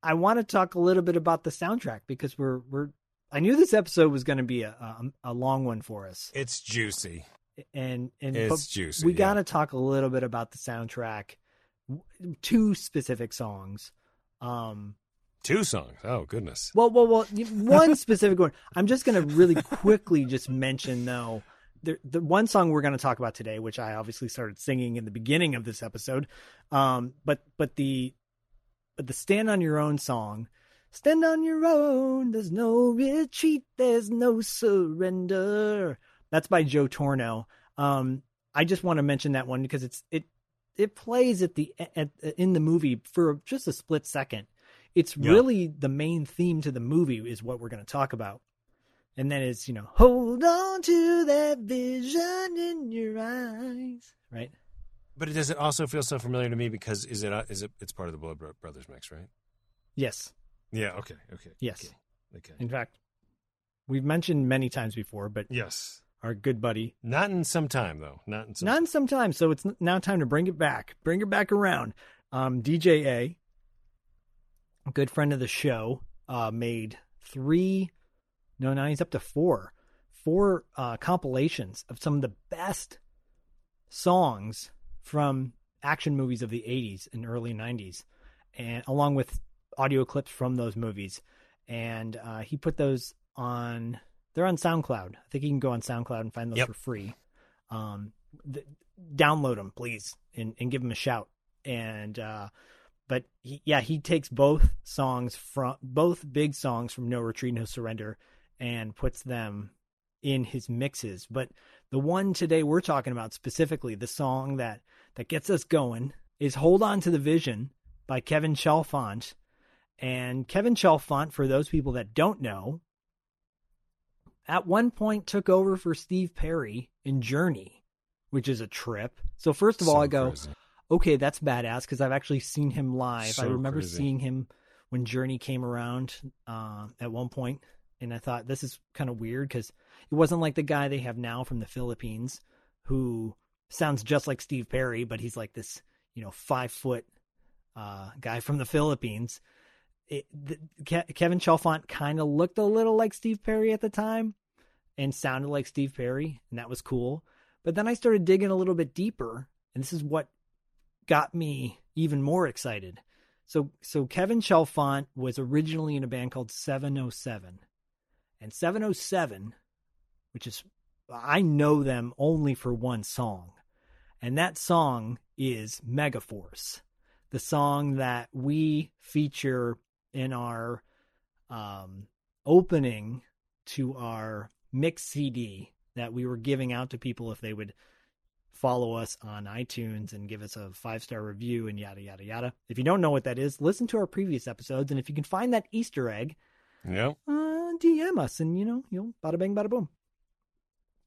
I want to talk a little bit about the soundtrack because we're we're I knew this episode was going to be a, a a long one for us. It's juicy. And and It's juicy, We yeah. got to talk a little bit about the soundtrack. Two specific songs. Um Two songs. Oh, goodness. well, well, well. One specific one. I'm just going to really quickly just mention though the the one song we're going to talk about today, which I obviously started singing in the beginning of this episode. Um, but but the but the "Stand on Your Own" song. Stand on your own. There's no retreat. There's no surrender. That's by Joe Torono. Um, I just want to mention that one because it's it it plays at the at in the movie for just a split second. It's Yeah. really the main theme to the movie is what we're going to talk about. And then it's, you know, hold on to that vision in your eyes, right? But it does it also feel so familiar to me because is it uh, it it's part of the Blood Brothers mix, right? Yes. Yeah. Okay. Okay. Yes. Okay. okay. In fact, we've mentioned many times before, but Yes. Our good buddy, Not in some time though. Not in some. not in some time. So it's now time to bring it back, bring it back around. Um, DJ A, a good friend of the show, uh, made three, no, now he's up to four, four uh, compilations of some of the best songs from action movies of the 80s and early 90s, and along with audio clips from those movies. And uh, he put those on, they're on SoundCloud. I think you can go on SoundCloud and find those Yep. for free. Um, th- download them, please, and, and give them a shout. And, uh, but he, yeah, he takes both songs from both big songs from No Retreat, No Surrender, and puts them in his mixes. But the one today we're talking about specifically, the song that that gets us going, is "Hold On to the Vision" by Kevin Chalfant. And Kevin Chalfant, for those people that don't know, at one point took over for Steve Perry in Journey, which is a trip. So first of all, So I go, crazy. okay, that's badass because I've actually seen him live. I remember crazy. seeing him when Journey came around uh, at one point, and I thought this is kind of weird because it wasn't like the guy they have now from the Philippines, who sounds just like Steve Perry, but he's like this, you know, five foot uh, guy from the Philippines. It, the, Ke- Kevin Chalfant kind of looked a little like Steve Perry at the time, and sounded like Steve Perry, and that was cool. But then I started digging a little bit deeper, and this is what got me even more excited. So so Kevin Chalfant was originally in a band called 707. And 707, which is I know them only for one song. And that song is Megaforce. The song that we feature in our um, opening to our mix CD that we were giving out to people if they would follow us on iTunes and give us a five star review and yada yada yada. If you don't know what that is, listen to our previous episodes, and if you can find that Easter egg, Yep. uh, DM us, and you know you'll bada bang bada boom.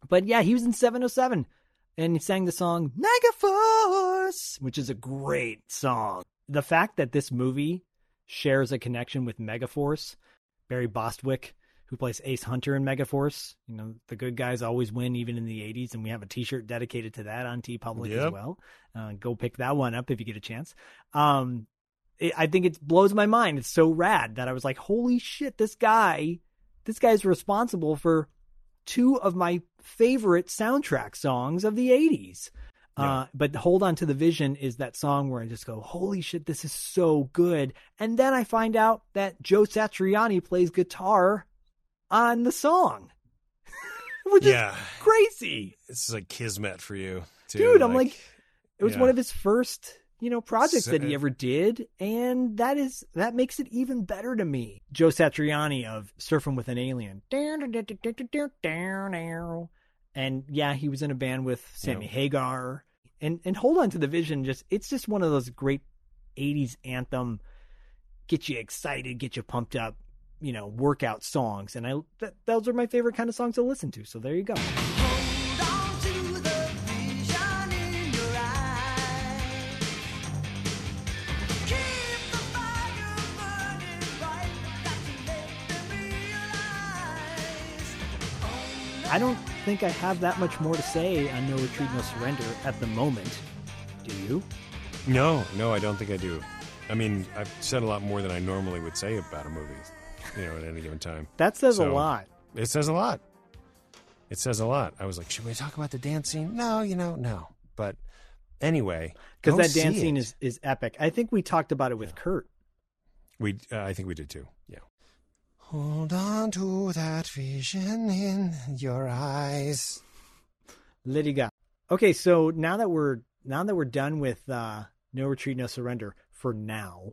But yeah, he was in 707, and he sang the song Megaforce, which is a great song. The fact that this movie shares a connection with Megaforce, Barry Bostwick, who plays Ace Hunter in Megaforce. You know, the good guys always win, even in the 80s, and we have a t shirt dedicated to that on TeePublic as well. Uh, go pick that one up if you get a chance. Um, it, I think it blows my mind. It's so rad that I was like, holy shit, this guy, this guy's responsible for two of my favorite soundtrack songs of the 80s. Uh, but Hold On to the Vision is that song where I just go, holy shit, this is so good. And then I find out that Joe Satriani plays guitar on the song, [LAUGHS] which Yeah. is crazy. This is like kismet for you, too. Dude, I'm like, it was yeah. one of his first, you know, projects So- that he ever did, and that is that makes it even better to me. Joe Satriani of Surfing with an Alien, and yeah, he was in a band with Sammy Yeah. Hagar, and and Hold On to the Vision. Just it's just one of those great '80s anthem, get you excited, get you pumped up, you know, workout songs, and I th- those are my favorite kind of songs to listen to. So there you go. I don't think I have that much more to say on No Retreat, No Surrender at the moment. Do you? No, no, I don't think I do. I mean, I've said a lot more than I normally would say about a movie, you know, at any given time. [LAUGHS] That says a lot. It says a lot. It says a lot. I was like, should we talk about the dance scene? No, you know, no. But anyway, Because that dance scene it. is, is epic. I think we talked about it with Kurt. We, uh, I think we did too. Yeah. Hold on to that vision in your eyes. Liddy got. Okay, so now that we're now that we're done with uh, No Retreat, No Surrender for now,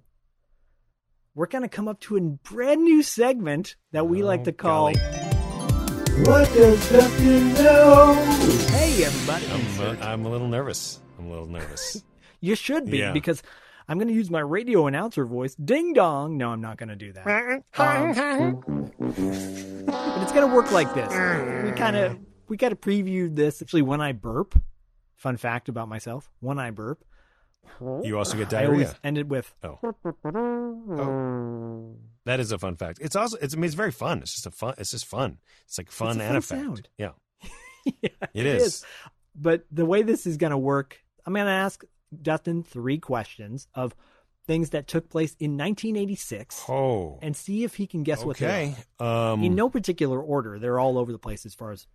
we're gonna come up to a brand new segment that we like to call. What does Dustin know? Hey, everybody! I'm, uh, I'm a little nervous. I'm a little nervous. [LAUGHS] You should be Yeah. because I'm going to use my radio announcer voice. Ding dong. No, I'm not going to do that. Um, but it's going to work like this. We kind of we got to preview this actually when I burp. Fun fact about myself: when I burp, You also get I always diarrhea. end it with. Oh. That is a fun fact. It's also it's I mean it's very fun. It's just a fun it's just fun. It's like fun a and fun a fact. sound. Yeah. [LAUGHS] yeah, It is. But the way this is going to work, I'm going to ask Dustin three questions of things that took place in 1986 Oh. and see if he can guess what they Okay. are. Um in no particular order. They're all over the place as far as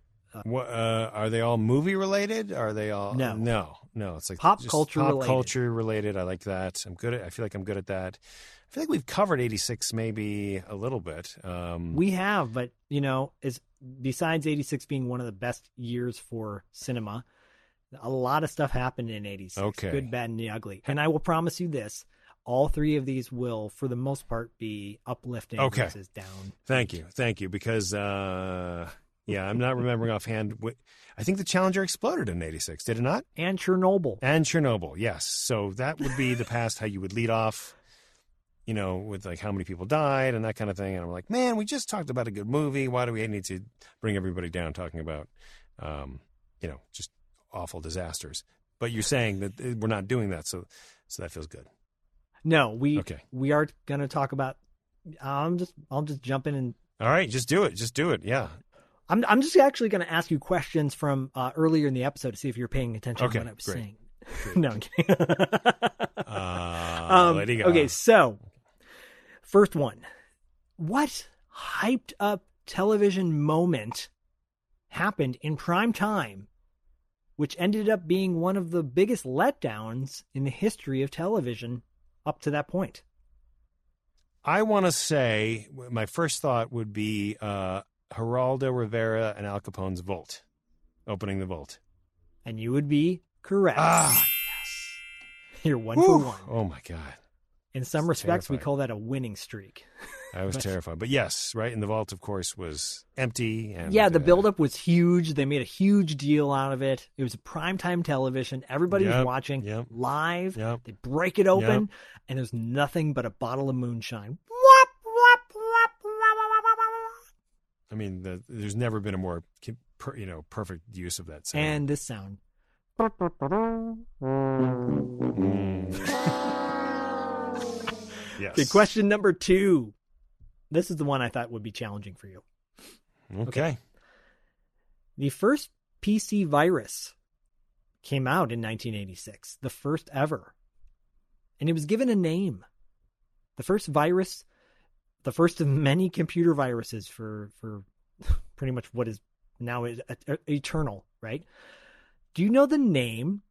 What uh, are they all movie related? Are they all No. no, no? It's like Pop culture pop related. culture related. I like that. I'm good at. I feel like I'm good at that. I feel like we've covered '86 maybe a little bit. Um, we have, but you know, is besides 86 being one of the best years for cinema, a lot of stuff happened in 86. Okay. Good, bad, and the ugly. And I will promise you this. All three of these will, for the most part, be uplifting Okay. versus down. Thank you, thank you. Because uh, yeah, I'm not remembering [LAUGHS] offhand. What, I think the Challenger exploded in '86. Did it not? And Chernobyl. And Chernobyl. Yes. So that would be the past. How you would lead off. You know, with like how many people died and that kind of thing. And I'm like, man, we just talked about a good movie. Why do we need to bring everybody down talking about, um, you know, just awful disasters? But you're saying that uh, we're not doing that, so so that feels good. No, we Okay. we are going to talk about. I'm just I'll just jump in and All right, just do it. Just do it. Yeah. I'm I'm just actually going to ask you questions from uh, earlier in the episode to see if you're paying attention Okay, to what I was great. saying. [LAUGHS] no, I'm kidding. Uh, [LAUGHS] um, okay, so first one, what hyped up television moment happened in prime time, which ended up being one of the biggest letdowns in the history of television up to that point? I want to say my first thought would be uh, Geraldo Rivera and Al Capone's Vault, opening the vault. And you would be correct. Ah, [LAUGHS] yes. You're one for one. Oh my god, In some It's respects, we call that a winning streak. [LAUGHS] I was But- terrified. But yes, right. And the vault, of course, was empty. And yeah, the uh, buildup was huge. They made a huge deal out of it. It was primetime television. Everybody was watching yep, live. yep. They break it open, Yep. and there's nothing but a bottle of moonshine. I mean, the, there's never been a more, you know, perfect use of that sound. And this sound. [LAUGHS] yes. Okay, question number two. This is the one I thought would be challenging for you. Okay. The first PC virus came out in 1986, the first ever. And it was given a name. The first virus, the first of many computer viruses for for [LAUGHS] pretty much what is now is eternal, right? Do you know the name?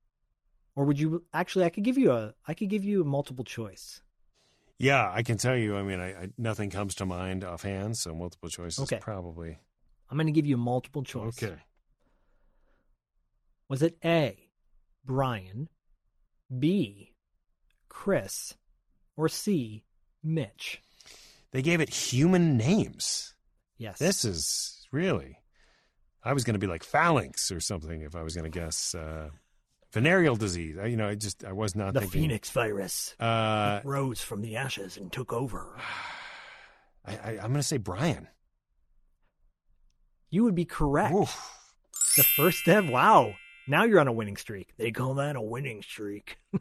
Or would you actually I could give you a I could give you a multiple choice. Yeah, I can tell you. I mean, I, I nothing comes to mind offhand, so multiple choices Okay. probably. I'm going to give you multiple choice. Okay. Was it A, Brian, B, Chris, or C, Mitch? They gave it human names. Yes. This is really. I was going to be like phalanx or something if I was going to guess uh, venereal disease. I, you know, I just I was not the thinking. Phoenix virus Uh, rose from the ashes and took over. [SIGHS] I, I, I'm going to say Brian. You would be correct. The first step. Wow. Now you're on a winning streak. They call that a winning streak. [LAUGHS]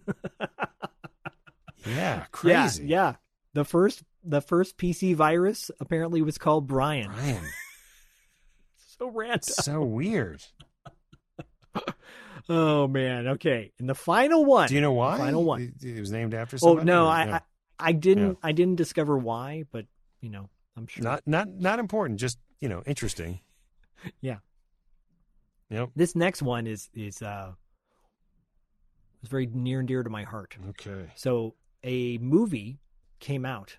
Yeah, crazy. Yeah, yeah. The first the first PC virus apparently was called Brian. Brian. [LAUGHS] so random. so weird. [LAUGHS] Oh man. Okay. And the final one. Do you know why? Final one. It, was named after Oh no, or- I, I I didn't I didn't discover why, but you know, I'm sure. Not not not important. Just you know, interesting. [LAUGHS] yeah. Yep. This next one is is uh is very near and dear to my heart. Okay. So a movie came out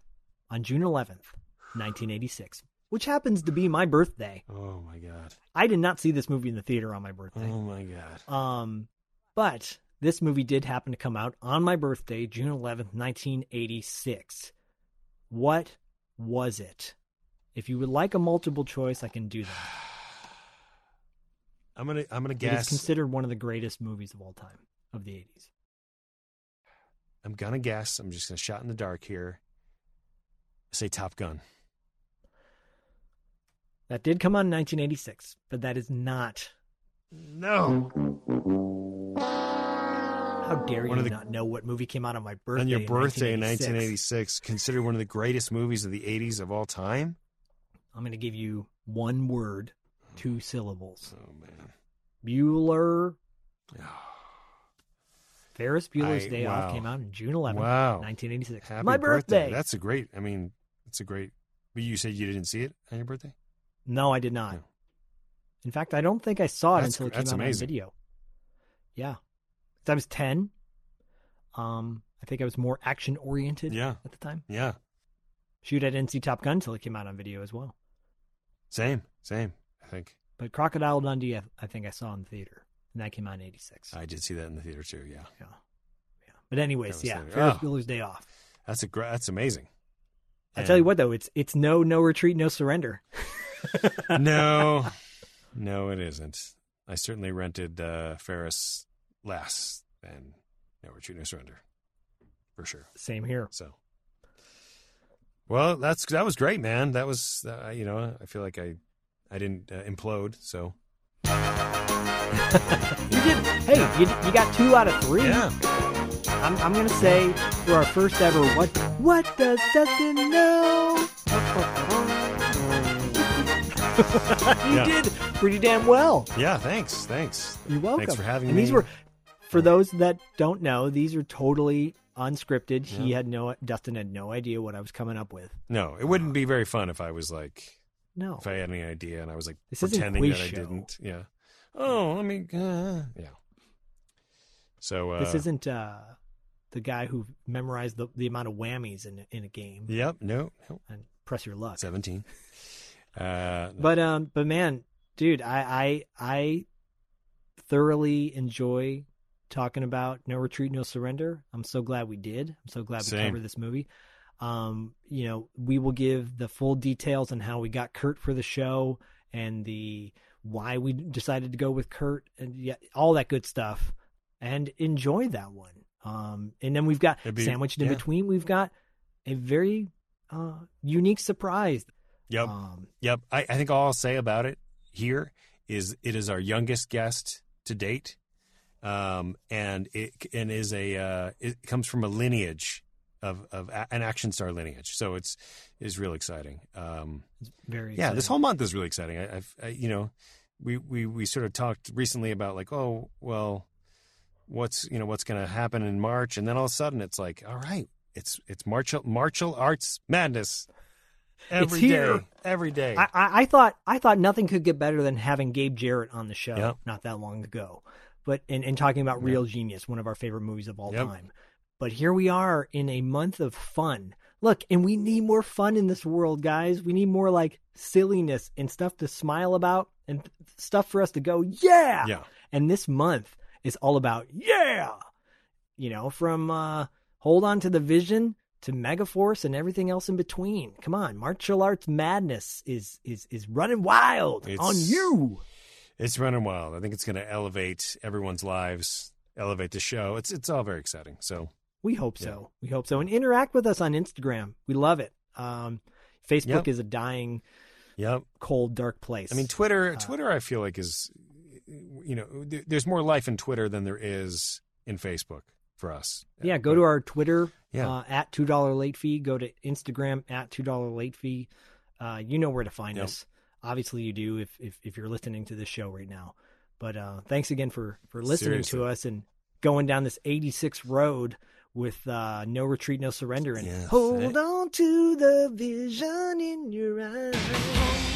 on June 11th, 1986, which happens to be my birthday. Oh my god. I did not see this movie in the theater on my birthday. Oh my god. Um, but this movie did happen to come out on my birthday, June 11th, 1986. What was it? If you would like a multiple choice, I can do that. [SIGHS] I'm gonna I'm gonna guess. It is considered one of the greatest movies of all time of the 80s. I'm gonna guess. I'm just gonna shot in the dark here. Say Top Gun. That did come out in 1986, but that is not. No. How dare One you of the- not know what movie came out on my birthday? On your birthday in 1986? 1986, considered one of the greatest movies of the 80s of all time. I'm going to give you one word, two syllables. Oh man. Bueller. [SIGHS] Ferris Bueller's I- Day wow. Off came out in June 11th, Wow. 1986. Happy My birthday. That's a great. I mean, it's a great. But you said you didn't see it on your birthday. No, I did not. In fact, I don't think I saw it That's- until it came out amazing. on video. Yeah. I was 10. Um, I think I was more action oriented Yeah. at the time. Yeah. Shoot, I didn't see Top Gun until it came out on video as well. Same. Same. I think But Crocodile Dundee, I, I think I saw in the theater, and that came out in '86. I did see that in the theater too. Yeah. Yeah. Yeah. But anyways, yeah, the- Ferris oh. Bueller's Day Off. That's a great. That's amazing. I tell you what, though, it's it's no no retreat, no surrender. [LAUGHS] no, no, it isn't. I certainly rented uh, Ferris last, and no retreat, no surrender, for sure. Same here. So, well, that's that was great, man. That was, uh, you know, I feel like I, I didn't uh, implode. So, You did. Hey, you, you got two out of three. Yeah. I'm, I'm gonna say for our first ever what what does Dustin know? [LAUGHS] you Yeah. did pretty damn well. Yeah, thanks, thanks. You're welcome. Thanks for having and me. These were, for those that don't know, these are totally unscripted. He had no, Dustin had no idea what I was coming up with. No, it wouldn't be very fun if I was like, No. if I had any idea and I was like This pretending that quiz I show. didn't. Yeah. Oh, let me. Uh, yeah. So uh, this isn't uh, the guy who memorized the, the amount of whammies in in a game. Yep. No. No. And press your luck. Seventeen. [LAUGHS] Uh, But um, but man, dude, I I I thoroughly enjoy talking about No Retreat, No Surrender. I'm so glad we did. I'm so glad we Same. covered this movie. Um, you know, we will give the full details on how we got Kurt for the show and the why we decided to go with Kurt and yeah, all that good stuff. And enjoy that one. Um, and then we've got be- sandwiched in yeah. between. We've got a very uh, unique surprise. Yep. Um, Yep. I, I think all I'll say about it here is it is our youngest guest to date, um, and it and is a uh, it comes from a lineage of of a, an action star lineage. So it's is really exciting. Um, very yeah, this whole month is really exciting. I, I've I, you know we we we sort of talked recently about like oh well what's you know what's going to happen in March, and then all of a sudden it's like all right it's it's martial martial arts madness. Every day, here. every day. I, I, I thought I thought nothing could get better than having Gabe Jarrett on the show Yep. not that long ago, but and, and talking about Real Genius, one of our favorite movies of all Yep. time. But here we are in a month of fun. Look, and we need more fun in this world, guys. We need more like silliness and stuff to smile about and stuff for us to go, yeah. Yeah. And this month is all about yeah. You know, from uh Hold On to the Vision to Megaforce and everything else in between. Come on, martial arts madness is is is running wild It's- on you. It's running wild. I think it's going to elevate everyone's lives, elevate the show. It's it's all very exciting. So We hope so. We hope so. And interact with us on Instagram. We love it. Um, Facebook Yep. is a dying, Yep. cold, dark place. I mean, Twitter. Uh, Twitter, I feel like is, you know, there's more life in Twitter than there is in Facebook for us. Yeah, go to our Twitter Yeah. uh, at two dollar late fee. Go to Instagram at two dollar late fee. Uh, you know where to find Yep. us. Obviously, you do if, if if you're listening to this show right now. But uh, thanks again for for listening Seriously. to us and going down this 86 road with uh, no retreat, no surrender, and Yes. hold on to the vision in your eyes.